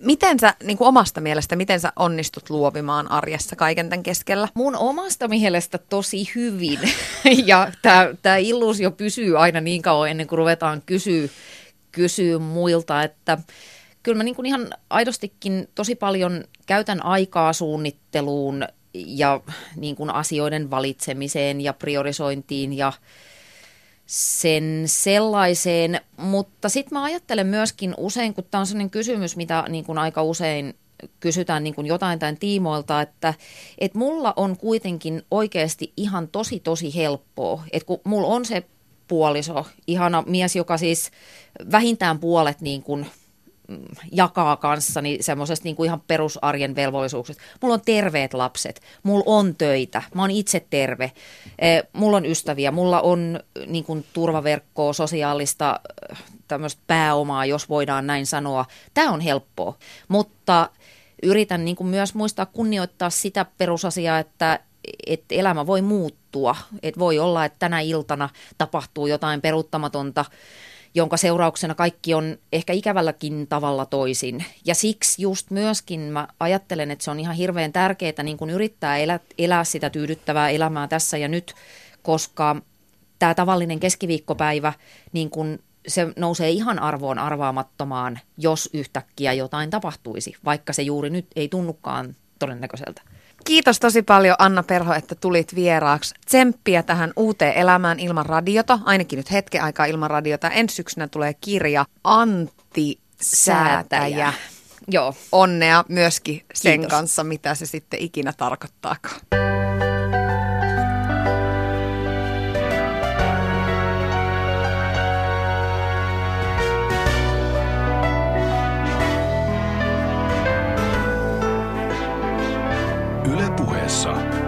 Miten sä niin kuin omasta mielestä, miten sä onnistut luovimaan arjessa kaiken tämän keskellä? Mun omasta mielestä tosi hyvin. <laughs> ja tämä illuusio pysyy aina niin kauan ennen kuin ruvetaan kysyä, kysyä muilta, että kyllä mä niin kuin ihan aidostikin tosi paljon käytän aikaa suunnitteluun ja niin kuin asioiden valitsemiseen ja priorisointiin ja sen sellaiseen, mutta sitten mä ajattelen myöskin usein, kun tämä on sellainen kysymys, mitä niin kuin aika usein kysytään niin kuin jotain tämän tiimoilta, että, että mulla on kuitenkin oikeasti ihan tosi tosi helppoa, että kun mulla on se puoliso, ihana mies, joka siis vähintään puolet niin kuin jakaa kanssani semmoisesta niin kuin ihan perusarjen velvollisuuksista. Mulla on terveet lapset, mulla on töitä, mä oon itse terve, eh, mulla on ystäviä, mulla on niin kuin turvaverkkoa, sosiaalista eh, tämmöistä pääomaa, jos voidaan näin sanoa. Tämä on helppoa, mutta yritän niin kuin myös muistaa kunnioittaa sitä perusasiaa, että että elämä voi muuttua. Että voi olla, että tänä iltana tapahtuu jotain peruuttamatonta, jonka seurauksena kaikki on ehkä ikävälläkin tavalla toisin. Ja siksi just myöskin mä ajattelen, että se on ihan hirveän tärkeää niin kun yrittää elää, elää sitä tyydyttävää elämää tässä ja nyt, koska tämä tavallinen keskiviikkopäivä, niin kun se nousee ihan arvoon arvaamattomaan, jos yhtäkkiä jotain tapahtuisi, vaikka se juuri nyt ei tunnukaan todennäköiseltä. Kiitos tosi paljon Anna Perho, että tulit vieraaksi. Tsemppiä tähän uuteen elämään ilman radiota, ainakin nyt hetken aikaa ilman radiota. Ensi syksynä tulee kirja Antti Säätäjä. Joo. Onnea myöskin sen Kiitos. kanssa, mitä se sitten ikinä tarkoittaakaan. Suomessa.